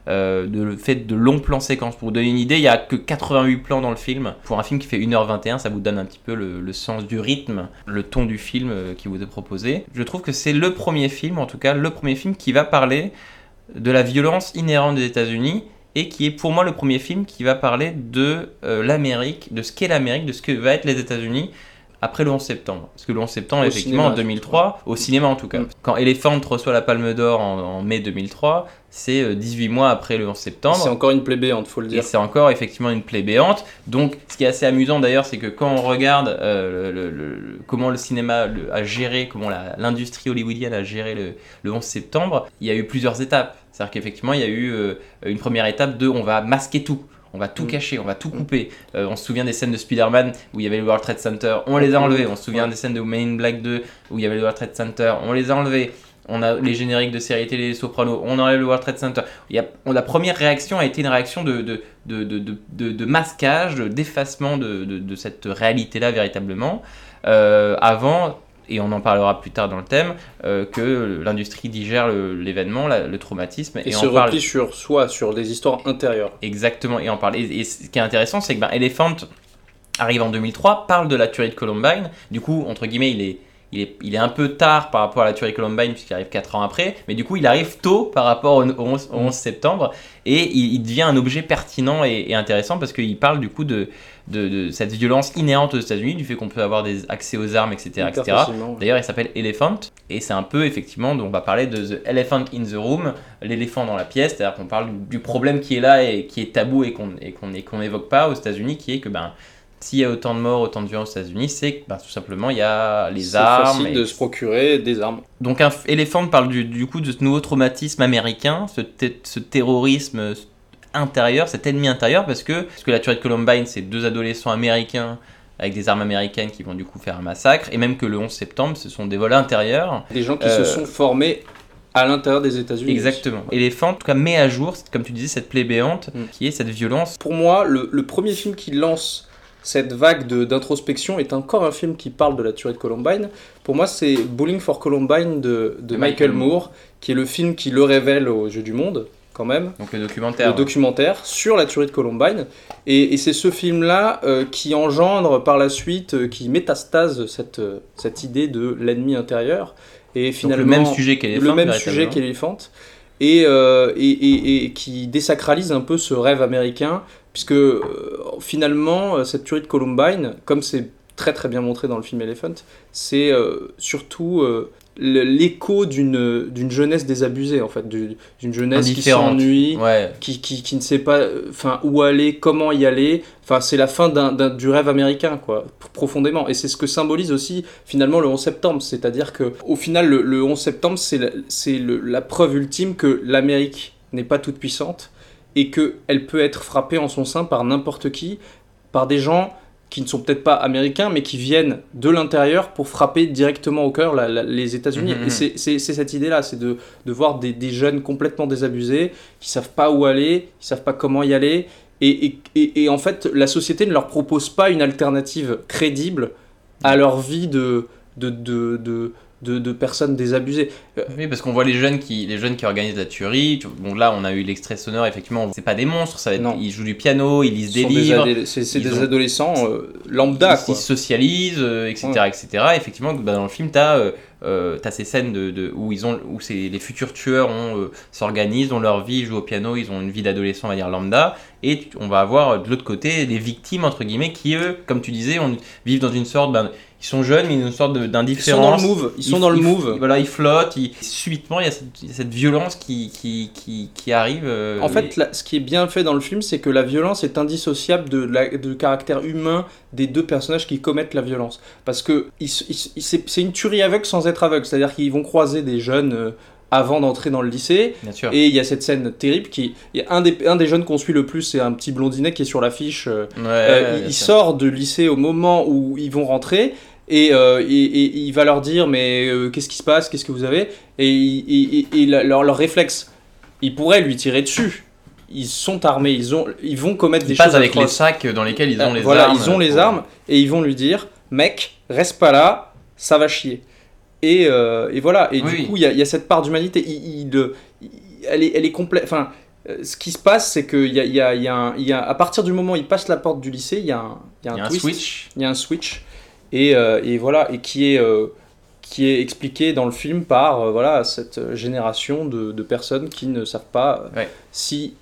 Euh, de le fait de longs plans séquences. Pour vous donner une idée, il n'y a que 88 plans dans le film. Pour un film qui fait 1h21, ça vous donne un petit peu le, sens du rythme, le ton du film euh, qui vous est proposé. Je trouve que c'est le premier film, en tout cas le premier film qui va parler de la violence inhérente des États-Unis et qui est pour moi le premier film qui va parler de euh, l'Amérique, de ce qu'est l'Amérique, de ce que va être les États-Unis après le 11 septembre. Parce que le 11 septembre, Au effectivement, cinéma, en 2003, au cinéma en tout cas. Mm. Quand Elephant reçoit la Palme d'Or en, en mai 2003, c'est euh, 18 mois après le 11 septembre. C'est encore une plébéante, faut le Et dire. c'est encore effectivement une plaie béante. Donc, ce qui est assez amusant d'ailleurs, c'est que quand on regarde euh, le- le- le- comment le cinéma a géré, comment la- l'industrie hollywoodienne a géré le, le 11 septembre, il y a eu plusieurs étapes. C'est-à-dire qu'effectivement, il y a eu euh, une première étape de on va masquer tout. On va tout Mm. cacher, on va tout couper. Euh, on se souvient des scènes de Spider-Man où il y avait le World Trade Center, on les a enlevés. On se souvient des scènes de Men in Black 2 où il y avait le World Trade Center, on les a enlevés. On a les génériques de séries télé, les Sopranos, on enlève le World Trade Center. Il y a- on- la première réaction a été une réaction de, de, de, de, de- masquage, de- d'effacement de, de, de cette réalité-là véritablement. Euh, avant, et on en parlera plus tard dans le thème, euh, que l'industrie digère l'événement, le traumatisme, Et, et, se replie sur soi, sur des histoires intérieures. Exactement, et en parle. Et, et ce qui est intéressant, c'est que ben, Elephant arrive en 2003, parle de la tuerie de Columbine. Du coup, entre guillemets, il est, il est, il est un peu tard par rapport à la tuerie de Columbine, puisqu'il arrive 4 ans après. Mais du coup, il arrive tôt par rapport au, au 11, au 11 septembre. Et il, il devient un objet pertinent et, et intéressant parce qu'il parle du coup de, de, de cette violence inhérente aux États-Unis, du fait qu'on peut avoir des accès aux armes, etc. Etc. D'ailleurs, il s'appelle Elephant, et c'est un peu effectivement, dont on va parler de The Elephant in the Room, l'éléphant dans la pièce, c'est-à-dire qu'on parle du problème qui est là et qui est tabou et qu'on n'évoque pas aux États-Unis, qui est que ben, s'il y a autant de morts, autant de violence aux États-Unis, c'est que ben, tout simplement il y a les C'est armes. facile et- de se procurer des armes. donc un Elephant parle du, du coup de ce nouveau traumatisme américain, ce, ce terrorisme intérieur, cet ennemi intérieur, parce que, parce que la tuerie de Columbine, c'est deux adolescents américains avec des armes américaines qui vont du coup faire un massacre, et même que le 11 septembre, ce sont des vols intérieurs. Des gens qui Euh, se sont formés à l'intérieur des États-Unis. Exactement. Elephant, en tout cas, met à jour, comme tu disais, cette plaie béante, Mm. qui est cette violence. Pour moi, le, le premier film qui lance cette vague d'introspection est encore un film qui parle de la tuerie de Columbine. Pour moi, c'est Bowling for Columbine de, de De Michael Michael Moore, qui est le film qui le révèle aux Jeux du Monde, quand même. Donc le documentaire. le documentaire sur la tuerie de Columbine. Et, et c'est ce film-là euh, qui engendre par la suite, euh, qui métastase cette, euh, cette idée de l'ennemi intérieur. Et Donc finalement, le même sujet qu'Elephant. le même sujet qu'Elephant. et, euh, et, et- et qui désacralise un peu ce rêve américain, puisque finalement, cette tuerie de Columbine, comme c'est très très bien montré dans le film Elephant, c'est surtout l'écho d'une d'une jeunesse désabusée, en fait, du- d'une jeunesse qui s'ennuie, Ouais. qui, qui, qui ne sait pas enfin, où aller, comment y aller. Enfin, c'est la fin d'un, d'un- du rêve américain, quoi, profondément. Et c'est ce que symbolise aussi, finalement, le 11 septembre. C'est-à-dire que au final, le, le 11 septembre, c'est la, c'est la preuve ultime que l'Amérique n'est pas toute puissante et qu'elle peut être frappée en son sein par n'importe qui, par des gens qui ne sont peut-être pas américains, mais qui viennent de l'intérieur pour frapper directement au cœur la- la- les États-Unis. Mhm, Et c'est cette idée-là, c'est de, de voir des, des jeunes complètement désabusés, qui savent pas où aller, qui savent pas comment y aller, et, et, et, et en fait, la société ne leur propose pas une alternative crédible à leur vie de, de, de, de, de, de personnes désabusées. Euh, Oui, parce qu'on voit les jeunes qui, les jeunes qui organisent la tuerie. Tu- Bon, là, on a eu l'extrait sonore, effectivement. C'est pas des monstres, ça va être- Non. ils jouent du piano, ils lisent des livres, C'est des ont- adolescents euh, lambda, ils, quoi. ils socialisent, euh, etc., Ouais. etc. Effectivement, bah, dans le film, t'as euh, euh, t'as ces scènes de, de- où ils ont, où les futurs tueurs euh, s'organisent, ont leur vie, ils jouent au piano, ils ont une vie d'adolescent, on va dire lambda, et on va avoir euh, de l'autre côté des victimes entre guillemets qui eux, comme tu disais, on, vivent dans une sorte, ben, ils sont jeunes, mais une sorte de- Ils sont dans d'indifférence. le move. Ils sont dans le ils- move. Voilà, ils flottent, ils- subitement il y a cette, il y a cette violence qui, qui, qui, qui arrive. euh, En fait, et- là, ce qui est bien fait dans le film, c'est que la violence est indissociable de la, du caractère humain des deux personnages qui commettent la violence. Parce que ils ils ils- c'est une tuerie aveugle sans être aveugle. C'est-à-dire qu'ils vont croiser des jeunes euh, avant d'entrer dans le lycée. bien sûr. Et il y a cette scène terrible qui. il y a un, des, un des jeunes qu'on suit le plus, c'est un petit blondinet qui est sur l'affiche. euh, Ouais, euh, il, il sort du lycée au moment où ils vont rentrer et, euh, et- et il va leur dire mais euh, qu'est-ce qui se passe, qu'est-ce que vous avez? Et, et- leur, leur réflexe, ils pourraient lui tirer dessus. Ils sont armés, ils, ont, ils vont commettre Ils des passent choses avec les sacs dans lesquels ils ont Euh, les voilà, armes. ils ont les armes et ils vont lui dire mec, reste pas là, ça va chier. Et, euh, et voilà, et Oui, du oui. coup, il y, a- il y a cette part d'humanité. Il, il- il- elle est, elle est complète. Enfin, euh, ce qui se passe, c'est que y a, y a- y a un- y a- à partir du moment où il passe la porte du lycée, il y a un, y a un Il y a un twist, switch. il y a un switch, et, euh, et voilà, et qui est, euh, qui est expliqué dans le film par euh, voilà cette génération de, de personnes qui ne savent pas euh, Ouais. si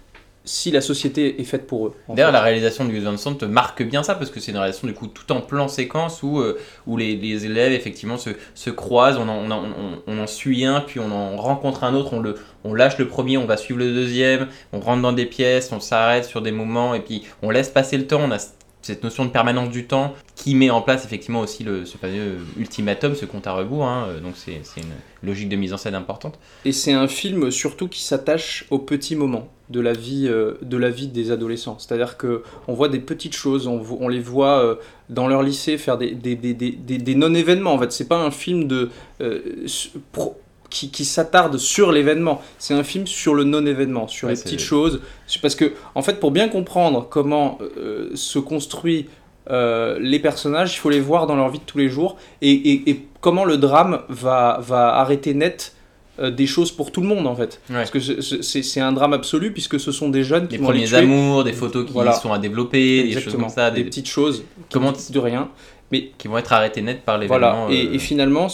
si la société est faite pour eux. D'ailleurs, la réalisation de Gus Van Sant marque bien ça parce que c'est une réalisation du coup tout en plan séquence où, euh, où les, les élèves effectivement se, se croisent, on en, on, en, on- on en suit un, puis on en rencontre un autre, on, le, on lâche le premier, on va suivre le deuxième, on rentre dans des pièces, on s'arrête sur des moments et puis on laisse passer le temps, on a c- cette notion de permanence du temps qui met en place effectivement aussi le, ce fameux ultimatum, ce compte à rebours, hein, euh, donc c'est une logique de mise en scène importante. Et c'est un film surtout qui s'attache aux petits moments de la vie, euh, de la vie des adolescents. C'est-à-dire que on voit des petites choses, on, les voit euh, dans leur lycée faire des, non-événements. En fait, c'est pas un film de, euh, qui, qui s'attarde sur l'événement. C'est un film sur le non-événement, sur Ouais, les petites choses. Parce que, en fait, pour bien comprendre comment euh, se construit euh, les personnages, il faut les voir dans leur vie de tous les jours et, et- et comment le drame va, va arrêter net euh, des choses pour tout le monde en fait. Ouais. Parce que c'est- un drame absolu puisque ce sont des jeunes qui Les vont premiers tuer. amours, des photos qui Voilà. sont à développer, des choses comme ça, des, des, petites choses Comment- de rien. Mais qui vont être arrêtées net par l'événement. voilà, et, euh, et finalement,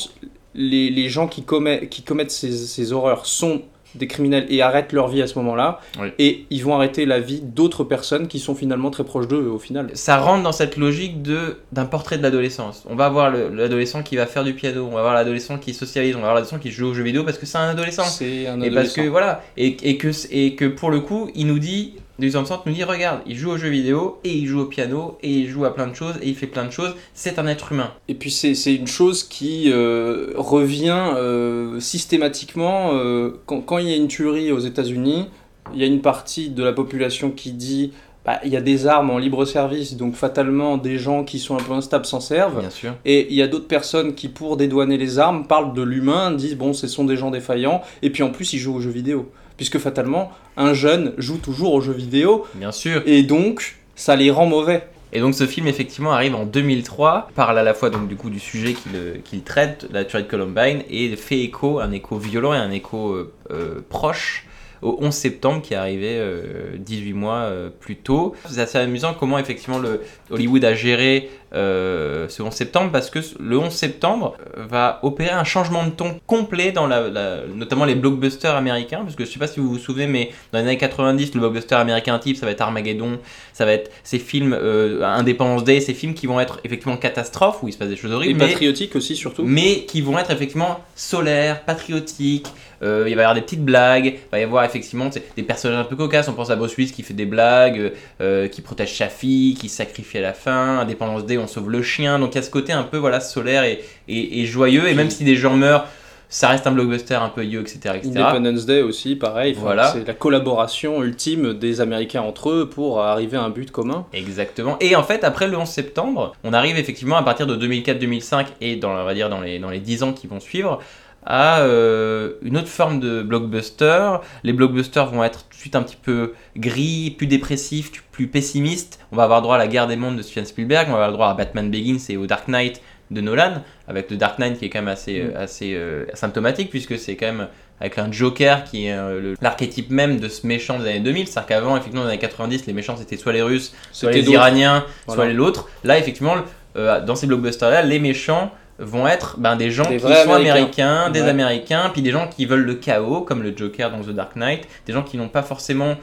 les, les gens qui commettent, qui commettent ces, ces horreurs sont des criminels et arrêtent leur vie à ce moment-là, Oui. et ils vont arrêter la vie d'autres personnes qui sont finalement très proches d'eux au final. ça rentre dans cette logique de d'un portrait de l'adolescence. On va avoir le- l'adolescent qui va faire du piano, on va avoir l'adolescent qui socialise, on va avoir l'adolescent qui joue aux jeux vidéo parce que c'est un adolescent. C'est un Et parce que adolescent. voilà, et, et que et que pour le coup, il nous dit, Van Sant nous dit, regarde, il joue aux jeux vidéo et il joue au piano et il joue à plein de choses et il fait plein de choses. C'est un être humain. Et puis c'est c'est une chose qui euh, revient euh, systématiquement euh, quand, quand il y a une tuerie aux États-Unis, il y a une partie de la population qui dit bah, il y a des armes en libre service, donc fatalement des gens qui sont un peu instables s'en servent. Bien sûr. Et il y a d'autres personnes qui, pour dédouaner les armes, parlent de l'humain, disent bon, ce sont des gens défaillants, et puis en plus ils jouent aux jeux vidéo. Puisque fatalement, un jeune joue toujours aux jeux vidéo, Bien sûr. et donc ça les rend mauvais. Et donc ce film effectivement arrive en 2003, parle à la fois donc du coup du sujet qu'il euh, qu'il traite, la tuerie de Columbine, et fait écho, un écho violent et un écho euh, euh, proche au 11 septembre qui est arrivé euh, 18 mois plus tôt. C'est assez amusant comment effectivement le Hollywood a géré euh, ce 11 septembre parce que le 11 septembre euh, va opérer un changement de ton complet dans la, la- notamment les blockbusters américains parce que je sais pas si vous vous souvenez mais dans les années 90 le blockbuster américain type ça va être Armageddon ça va être ces films euh, Independence Day ces films qui vont être effectivement catastrophes où il se passe des choses Et horribles mais, patriotique aussi, surtout. mais qui vont être effectivement solaires patriotiques euh, il va y avoir des petites blagues il va y avoir effectivement des personnages un peu cocasses on pense à Bruce Willis qui fait des blagues euh, qui protège sa fille qui sacrifie à la fin Indépendance Day on sauve le chien donc il y a ce côté un peu voilà solaire et, et, et joyeux et même si des gens meurent ça reste un blockbuster un peu you etc etc Independence Day aussi, pareil. Voilà. C'est la collaboration ultime des Américains entre eux pour arriver à un but commun. Exactement. Et en fait, après le 11 septembre, on arrive effectivement à partir de 2004-2005 et dans, on va dire dans les, dans les 10 ans qui vont suivre à euh, une autre forme de blockbuster. Les blockbusters vont être tout de suite un petit peu gris, plus dépressifs, plus pessimistes. On va avoir droit à la guerre des mondes de Steven Spielberg, on va avoir droit à Batman Begins et au Dark Knight de Nolan, avec le Dark Knight qui est quand même assez, euh, assez euh, symptomatique puisque c'est quand même avec un Joker qui est euh, l'archétype même de ce méchant des années 2000. C'est-à-dire qu'avant, effectivement, dans les années 90, les méchants c'était soit les Russes, soit les. Iraniens, Voilà. soit les l'autre. Là, effectivement, euh, dans ces blockbusters-là, les méchants vont être ben, des gens Des qui sont Américains. américains, des Ouais. américains, puis des gens qui veulent le chaos, comme le Joker dans The Dark Knight, des gens qui n'ont pas forcément.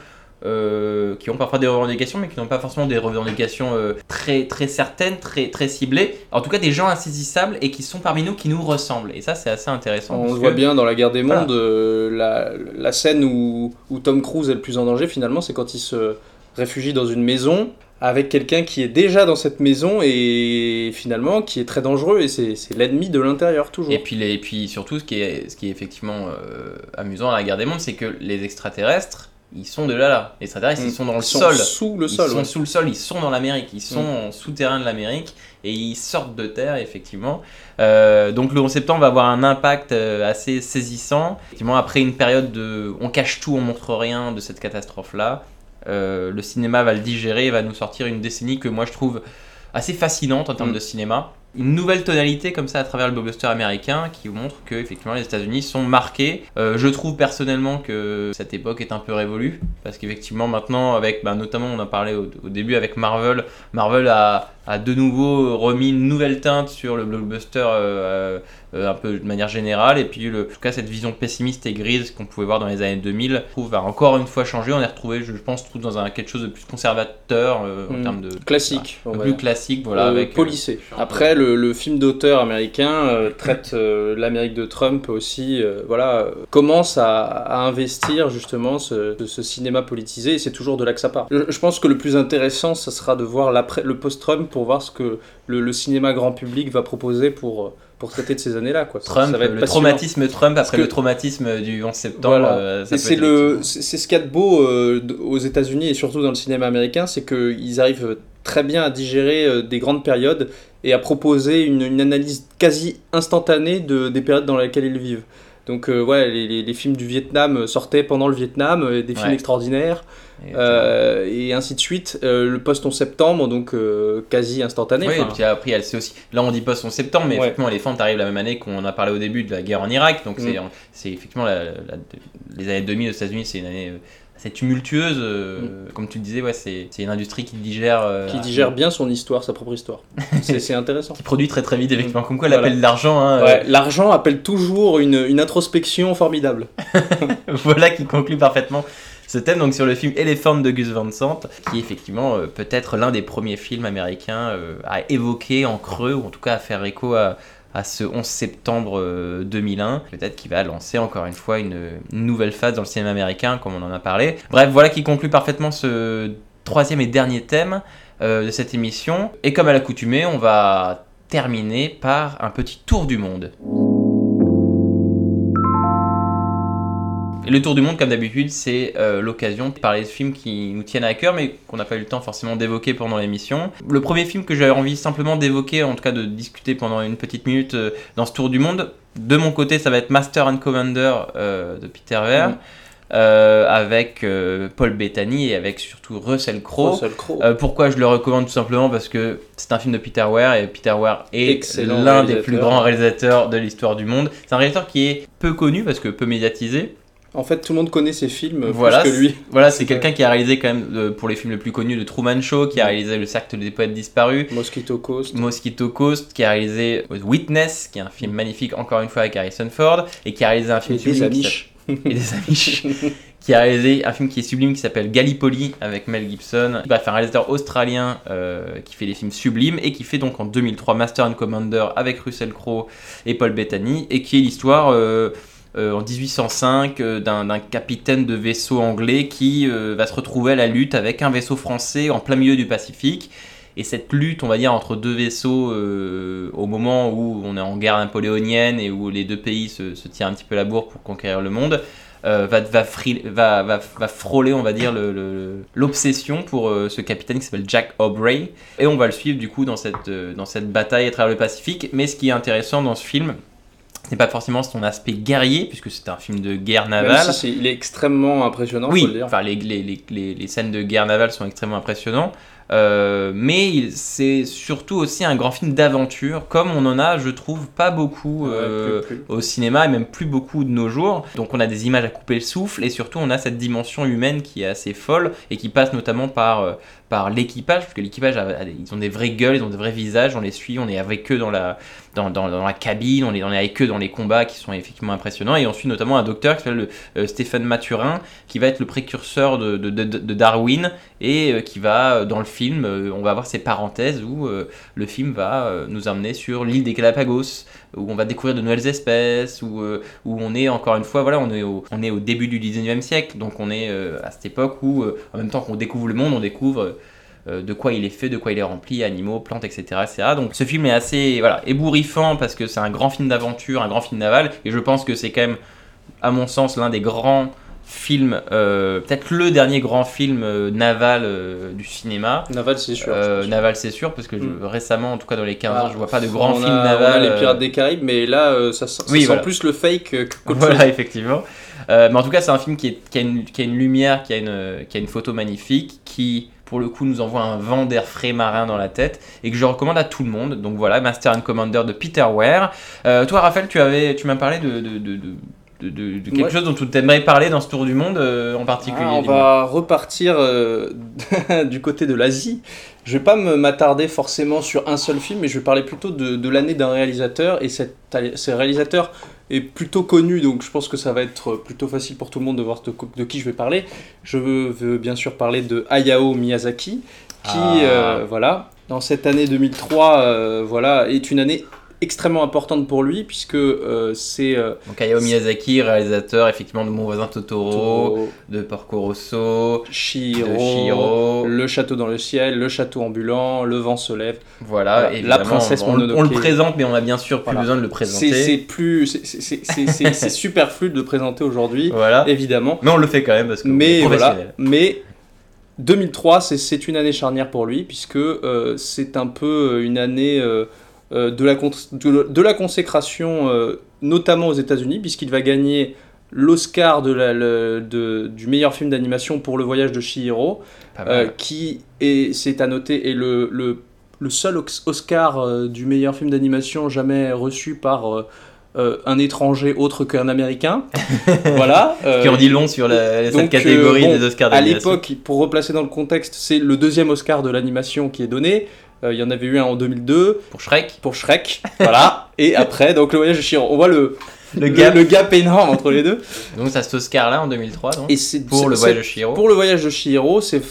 euh, qui ont parfois des revendications, mais qui n'ont pas forcément des revendications euh, très, très certaines, très, très ciblées. En tout cas, des gens insaisissables et qui sont parmi nous, qui nous ressemblent. Et ça, c'est assez intéressant. On le voit que- bien dans la guerre des Voilà. mondes, euh, la, la scène où, où Tom Cruise est le plus en danger finalement, c'est quand il se réfugie dans une maison avec quelqu'un qui est déjà dans cette maison et finalement qui est très dangereux et c'est l'ennemi de l'intérieur toujours. Et puis, les, et puis surtout, ce qui est, ce qui est effectivement euh, amusant à la guerre des mondes, c'est que les extraterrestres, ils sont de là là. Les extraterrestres, ils sont dans le Ils sont sol. sous le ils sol. sont ouais. sous le sol, ils sont dans l'Amérique, ils sont Mm. en souterrain de l'Amérique et ils sortent de terre, effectivement. Euh, donc le 11 septembre va avoir un impact euh, assez saisissant. Effectivement, après une période de on cache tout, on montre rien de cette catastrophe-là, euh, le cinéma va le digérer et va nous sortir une décennie que moi je trouve assez fascinante en termes Mm. de cinéma. Une nouvelle tonalité comme ça à travers le blockbuster américain qui montre que effectivement les États-Unis sont marqués. Euh, je trouve personnellement que cette époque est un peu révolue parce qu'effectivement maintenant avec bah, notamment on en parlait au, au début avec Marvel, Marvel a, a de nouveau remis une nouvelle teinte sur le blockbuster euh, euh, un peu de manière générale et puis le, en tout cas cette vision pessimiste et grise qu'on pouvait voir dans les années 2000 je trouve va encore une fois changer. On est retrouvé je pense tout dans un quelque chose de plus conservateur euh, en Mm. termes de Classique. plus classique voilà avec policé. Après, le, le film d'auteur américain traite l'Amérique de Trump aussi. voilà, commence à, à investir justement ce, ce cinéma politisé et c'est toujours de là que ça part. Je, je pense que le plus intéressant, ça sera de voir le post-Trump pour voir ce que le, le cinéma grand public va proposer pour, pour traiter de ces années-là. Quoi. Trump, ça va être le traumatisme Trump après que- le traumatisme du 11 septembre. Voilà. euh, c'est le, c'est ce qu'il y a de beau euh, aux États-Unis et surtout dans le cinéma américain, c'est qu'ils arrivent très bien à digérer euh, des grandes périodes et à proposer une, une analyse quasi instantanée de, des périodes dans lesquelles ils vivent. Donc euh, ouais, les, les- les films du Vietnam sortaient pendant le Vietnam, euh, des films Ouais. extraordinaires, euh, et ainsi de suite. Euh, le post 11 septembre, donc euh, quasi instantané. Oui, et puis après, elle aussi. Là, on dit post 11 septembre, mais Ouais. effectivement, les fentes arrivent la même année qu'on en a parlé au début de la guerre en Irak. Donc, c'est Mm. c'est effectivement la- la- les années 2000 aux États-Unis, c'est une année euh, assez tumultueuse. euh, Comme tu le disais, ouais, c'est c'est une industrie qui digère. euh, Mm. qui digère bien son histoire, sa propre histoire. [laughs] C'est c'est intéressant. Qui produit très très vite, effectivement. Comme quoi, Voilà. l'appel d'argent. hein, Ouais, L'argent appelle toujours une, une introspection formidable. euh, [laughs] voilà qui conclut parfaitement ce thème. Donc, sur le film Elephant de Gus Van Sant, qui est effectivement euh, peut-être l'un des premiers films américains euh, à évoquer en creux, ou en tout cas à faire écho à à ce 11 septembre euh, 2001, peut-être qu'il va lancer encore une fois une, une nouvelle phase dans le cinéma américain, comme on en a parlé. Bref, voilà qui conclut parfaitement ce troisième et dernier thème euh, de cette émission. Et comme à l'accoutumée, on va terminer par un petit tour du monde. Et le tour du monde, comme d'habitude, c'est euh, l'occasion de parler de films qui nous tiennent à cœur, mais qu'on n'a pas eu le temps forcément d'évoquer pendant l'émission. Le premier film que j'avais envie simplement d'évoquer, en tout cas de discuter pendant une petite minute euh, dans ce tour du monde, de mon côté, ça va être Master and Commander euh, de Peter Weir. Euh, avec euh, Paul Bettany et avec surtout Russell Crowe. Russell Crowe. Euh, pourquoi je le recommande tout simplement Parce que c'est un film de Peter Weir et Peter Weir est l'un des plus grands réalisateurs de l'histoire du monde. C'est un réalisateur qui est peu connu parce que peu médiatisé. En fait, tout le monde connaît ses films Voilà, plus que lui. Voilà, c'est quelqu'un qui a réalisé quand même euh, pour les films les plus connus de Truman Show, qui a réalisé Le Cercle des Poètes Disparus, Mosquito Coast. Mosquito Coast, qui a réalisé Witness, qui est un film magnifique encore une fois avec Harrison Ford, et qui a réalisé un film Et des sublime et des Amish, [laughs] qui a réalisé un film qui est sublime qui s'appelle Gallipoli avec Mel Gibson. Bref, un réalisateur australien euh, qui fait des films sublimes et qui fait donc en 2003 Master and Commander avec Russell Crowe et Paul Bettany, et qui est l'histoire. euh, euh, en 1805 euh, d'un capitaine de vaisseau anglais qui euh, va se retrouver à la lutte avec un vaisseau français en plein milieu du Pacifique. Et cette lutte, on va dire, entre deux vaisseaux au moment où on est en guerre napoléonienne et où les deux pays se, tirent un petit peu la bourre pour conquérir le monde, va, va, frôler, on va dire, l'obsession pour ce capitaine qui s'appelle Jack Aubrey. Et on va le suivre du coup dans cette bataille à travers le Pacifique. Mais ce qui est intéressant dans ce film, c'est pas forcément son aspect guerrier, puisque c'est un film de guerre navale. si il est extrêmement impressionnant, faut Oui, le dire. enfin les, les, les, les- les scènes de guerre navale sont extrêmement impressionnantes. Euh, mais c'est surtout aussi un grand film d'aventure, comme on en a, je trouve, pas beaucoup Ouais, euh, plus- plus. au cinéma et même plus beaucoup de nos jours. Donc on a des images à couper le souffle et surtout on a cette dimension humaine qui est assez folle et qui passe notamment par, euh, par l'équipage, parce que l'équipage, ils ont des vraies gueules, ils ont des vrais visages, on les suit, on est avec eux dans la, dans, dans, la cabine, on est, on est avec eux dans les combats qui sont effectivement impressionnants. Et on suit notamment un docteur qui s'appelle euh, Stéphane Mathurin, qui va être le précurseur de, de, Darwin et euh, qui va, euh, dans le film, euh, on va avoir ces parenthèses où le film va nous emmener sur l'île des Galapagos, où on va découvrir de nouvelles espèces, où, euh, où on est encore une fois, voilà, on est au, on est au début du 19e siècle, donc on est euh, à cette époque où, euh, en même temps qu'on découvre le monde, on découvre de quoi il est fait, de quoi il est rempli, animaux, plantes, etc. etc. Donc ce film est assez voilà, ébouriffant parce que c'est un grand film d'aventure, un grand film naval, et je pense que c'est quand même, à mon sens, l'un des grands films, euh, peut-être le dernier grand film euh, naval euh, du cinéma. Naval, c'est sûr. Naval, c'est sûr, parce que je- Mm. récemment, en tout cas dans les 15 Ah, ans, je vois pas de grands on a- films on a les Pirates des Caraïbes, mais là, ça, sent- ça plus le fake que Voilà, effectivement. Mais en tout cas, c'est un film qui, est- qui a une, qui a une lumière, qui a une, qui a une photo magnifique, qui, pour le coup, nous envoie un vent d'air frais marin dans la tête et que je recommande à tout le monde. Donc voilà, Master and Commander de Peter Ware. Euh, toi, Raphaël, tu, avais, tu m'as parlé de, de, de, de, de- de- de quelque Ouais. chose dont tu aimerais parler dans ce tour du monde euh, en particulier. Ah, on dis-moi. va repartir euh, [laughs] du côté de l'Asie. Je vais pas m'attarder forcément sur un seul film, mais je vais parler plutôt de, de l'année d'un réalisateur. Et cet, ce réalisateur est plutôt connu, donc je pense que ça va être plutôt facile pour tout le monde de voir de, qui je vais parler. Je veux, veux bien sûr parler de Hayao Miyazaki, qui, Ah. euh, voilà, dans cette année 2003, euh, voilà, est une année extrêmement importante pour lui, puisque euh, c'est... euh, Donc Hayao Miyazaki, réalisateur effectivement de Mon voisin Totoro, Totoro, de Porco Rosso, Chihiro, de Chihiro. Le château dans le ciel, le château ambulant, le vent se lève. Voilà, évidemment, La princesse on, on le présente, mais on a bien sûr plus Voilà. besoin de le présenter. c'est plus, c'est- [laughs] superflu de le présenter aujourd'hui, Voilà. évidemment. Mais on le fait quand même parce que Mais voilà, mais 2003, c'est- une année charnière pour lui puisque euh, c'est un peu euh, une année de, la de, de la consécration, euh, notamment aux États-Unis, puisqu'il va gagner l'Oscar de la- le- de- du meilleur film d'animation pour Le Voyage de Chihiro. Pas Euh, qui est, c'est à noter, est le, le, le seul Oscar euh, du meilleur film d'animation jamais reçu par euh, euh, un étranger autre qu'un américain. [laughs] voilà. euh, qui en dit long sur la, cette donc, catégorie euh, bon, des Oscars à d'animation. l'époque, pour replacer dans le contexte, c'est le deuxième Oscar de l'animation qui est donné. Euh, il y en avait eu un en 2002 Pour Shrek, pour Shrek, voilà. [laughs] Et après, donc le voyage de Chihiro. On voit le, le gap. le gap énorme entre les deux. Donc ça cet Oscar-là en 2003, donc, Et pour le voyage de Chihiro. Pour le voyage de c'est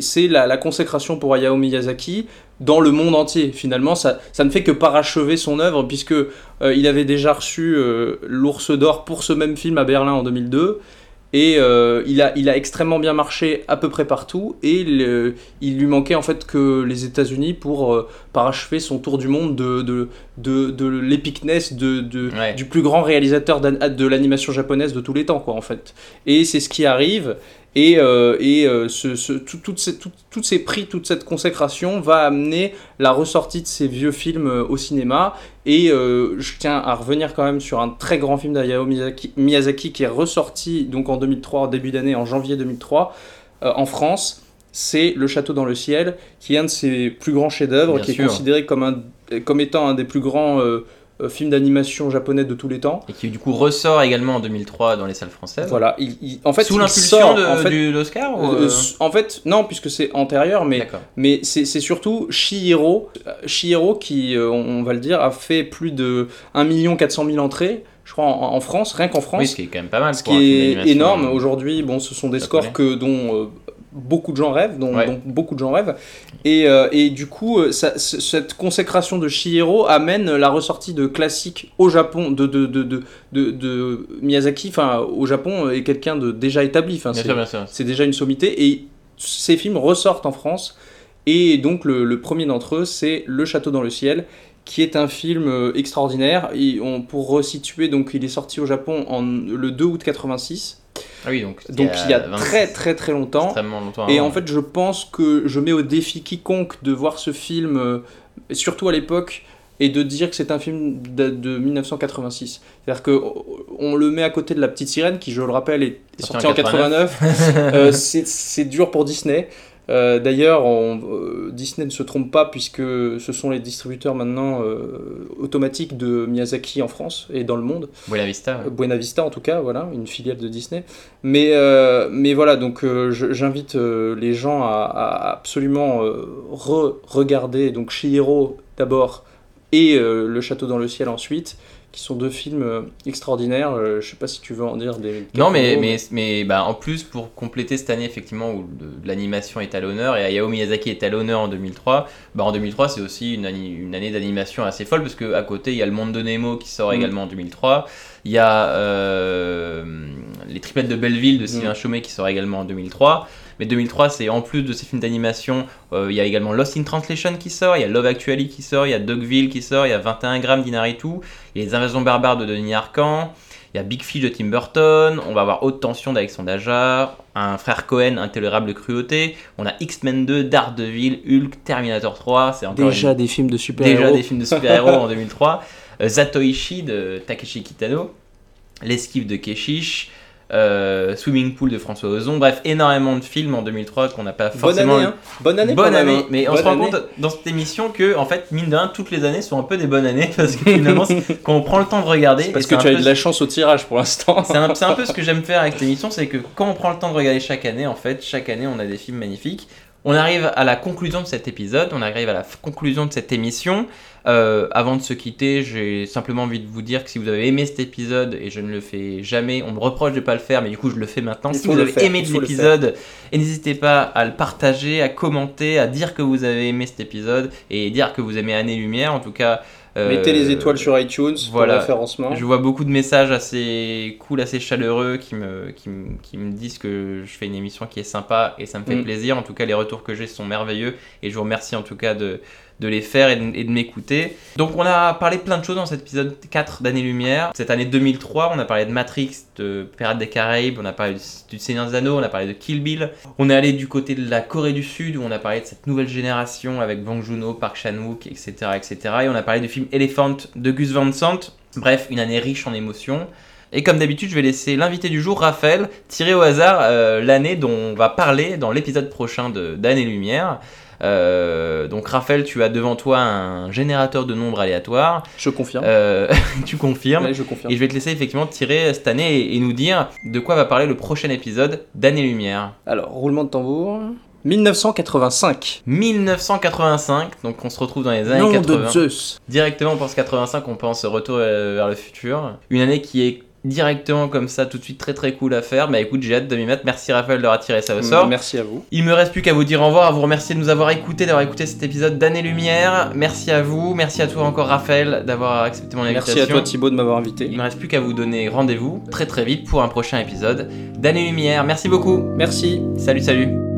c'est la, la consécration pour Hayao Miyazaki dans le monde entier. Finalement, ça, ça ne fait que parachever son œuvre puisque euh, il avait déjà reçu euh, l'Ours d'Or pour ce même film à Berlin en 2002. Et euh, il, a, il a extrêmement bien marché à peu près partout. Et le- il lui manquait en fait que les États-Unis pour euh, parachever son tour du monde de, de, de, de l'épicness de, de, Ouais. du plus grand réalisateur de l'animation japonaise de tous les temps, quoi, en fait. Et c'est ce qui arrive. Et, euh, et euh, ce, ce- tout- toutes ces, tout- toutes ces prix, toute cette consécration va amener la ressortie de ces vieux films euh, au cinéma. Et euh, je tiens à revenir quand même sur un très grand film d'Hayao Miyazaki, Miyazaki qui est ressorti donc en 2003, en début d'année, en janvier 2003, euh, en France. C'est Le Château dans le ciel, qui est un de ses plus grands chefs-d'œuvre, qui sûr. est considéré comme, un, comme étant un des plus grands film d'animation japonais de tous les temps. Et qui du coup ressort également en 2003 dans les salles françaises. Voilà, il, il- en fait, Sous l'impulsion de, en fait, l'Oscar ou, euh, euh, en fait, non, puisque c'est antérieur, mais, mais c'est surtout Shihiro, euh, Shihiro qui, euh, on, va le dire, a fait plus de 1 400 000 entrées, je crois, en, France, rien qu'en France. Oui, ce qui est quand même pas mal. Ce qui est énorme aujourd'hui, bon, ce sont des scores que, dont euh, beaucoup de gens rêvent, dont, Ouais. dont beaucoup de gens rêvent. Et, euh, et du coup, euh, ça- cette consécration de Shihiro amène la ressortie de classiques au Japon, de, de, de, de, de- Miyazaki, enfin, au Japon, est quelqu'un de déjà établi. Enfin, Bien c'est- sûr, bien sûr. c'est déjà une sommité. Et ces films ressortent en France. Et donc, le, le premier d'entre eux, c'est Le Château dans le ciel qui est un film euh, extraordinaire. Et on, pour resituer, donc il est sorti au Japon en, le 2 août 86. Ah oui, donc Donc il y a 26 très très très longtemps. extrêmement longtemps. Et en fait, je pense que je mets au défi quiconque de voir ce film, euh, surtout à l'époque, et de dire que c'est un film de, de 1986. C'est-à-dire que on le met à côté de La Petite Sirène, qui, je le rappelle, est Sorti sorti en en 89. [laughs] Euh, c'est dur pour Disney. Euh, D'ailleurs, euh, Disney ne se trompe pas puisque ce sont les distributeurs maintenant euh, automatiques de Miyazaki en France et dans le monde. Buena Vista. ouais. Buena Vista en tout cas, voilà, une filiale de Disney. Mais, mais voilà, donc j'invite les gens à, à absolument re-regarder donc Chihiro d'abord et Le Château dans le ciel ensuite, qui sont deux films euh, extraordinaires. Euh, je sais pas si tu veux en dire des. Non, mais, mais, mais bah, en plus, pour compléter cette année, effectivement, où l'animation est à l'honneur, et Hayao Miyazaki est à l'honneur en 2003, bah, en 2003, c'est aussi une, année d'animation assez folle, parce qu'à côté, il y a Le Monde de Nemo qui sort Mm. également en 2003, il y a euh, Les Triplettes de Belleville de Sylvain Mm. Chomet qui sort également en 2003. Mais 2003, c'est en plus de ces films d'animation, euh, il y a également Lost in Translation qui sort, il y a Love Actually qui sort, il y a Dogville qui sort, il y a 21 grammes d'Inaritu, il y a Les Invasions barbares de Denis Arcand, il y a Big Fish de Tim Burton, on va avoir Haute Tension d'Alexandre Aja, un frère Cohen, Intolérable cruauté, on a X-Men 2, Daredevil, Hulk, Terminator 3, c'est encore Déjà une- des films de super-héros. déjà des films de super-héros en [laughs] 2003, euh, Zatoichi de Takeshi Kitano, L'esquive de Keshish, euh, Swimming Pool de François Ozon, bref, énormément de films en 2003 qu'on n'a pas Bonne forcément année, hein. Bonne année, Bonne année, mais on Bonne se rend année. compte dans cette émission que, en fait, mine de rien, toutes les années sont un peu des bonnes années [laughs] parce que finalement, [laughs] quand on prend le temps de regarder, Parce que tu as eu de la chance au tirage pour l'instant. c'est un, un peu ce que [laughs] j'aime faire avec cette émission, c'est que quand on prend le temps de regarder chaque année, en fait, chaque année, on a des films magnifiques. On arrive à la conclusion de cet épisode, on arrive à la conclusion de cette émission. Euh, avant de se quitter, j'ai simplement envie de vous dire que si vous avez aimé cet épisode, et je ne le fais jamais, on me reproche de ne pas le faire, mais du coup je le fais maintenant. Il si vous avez faire, aimé il faut le l'épisode, et n'hésitez pas à le partager, à commenter, à dire que vous avez aimé cet épisode, et dire que vous aimez Année Lumière, en tout cas. euh, Mettez les étoiles sur iTunes voilà. pour référencement. Je vois beaucoup de messages assez cool, assez chaleureux qui me, qui, me, qui me disent que je fais une émission qui est sympa et ça me fait Mm. plaisir. En tout cas, les retours que j'ai sont merveilleux et je vous remercie en tout cas de, de les faire et de, m'écouter. Donc, on a parlé plein de choses dans cet épisode 4 d'année-lumière. Cette année 2003, on a parlé de Matrix, de Pirates des Caraïbes, on a parlé du, Seigneur des Anneaux, on a parlé de Kill Bill. On est allé du côté de la Corée du Sud où on a parlé de cette nouvelle génération avec Bong Joon-ho, Park Chan-wook, etc., etc. Et on a parlé du film Elephant de Gus Van Sant. Bref, une année riche en émotions. Et comme d'habitude, je vais laisser l'invité du jour, Raphaël, tirer au hasard euh, l'année dont on va parler dans l'épisode prochain d'Année Lumière. Euh, donc Raphaël, tu as devant toi un générateur de nombres aléatoires. Je confirme. Euh, [laughs] tu confirmes. Ouais, je confirme. Et je vais te laisser effectivement tirer cette année et, et nous dire de quoi va parler le prochain épisode d'Année Lumière. Alors, roulement de tambour. 1985. 1985, donc on se retrouve dans les années Nom 80. de Zeus. Directement, on pense 85, on pense retour euh, vers le futur. Une année qui est directement comme ça, tout de suite très très cool à faire. Bah écoute, j'ai hâte de m'y mettre. Merci Raphaël d'avoir tiré ça au sort. Merci à vous. Il me reste plus qu'à vous dire au revoir, à vous remercier de nous avoir écoutés, d'avoir écouté cet épisode d'Année Lumière. Merci à vous, merci à toi encore Raphaël d'avoir accepté mon invitation. Merci à toi Thibaut de m'avoir invité. Il me reste plus qu'à vous donner rendez-vous très très vite pour un prochain épisode d'Année Lumière. Merci beaucoup. Merci. Salut salut.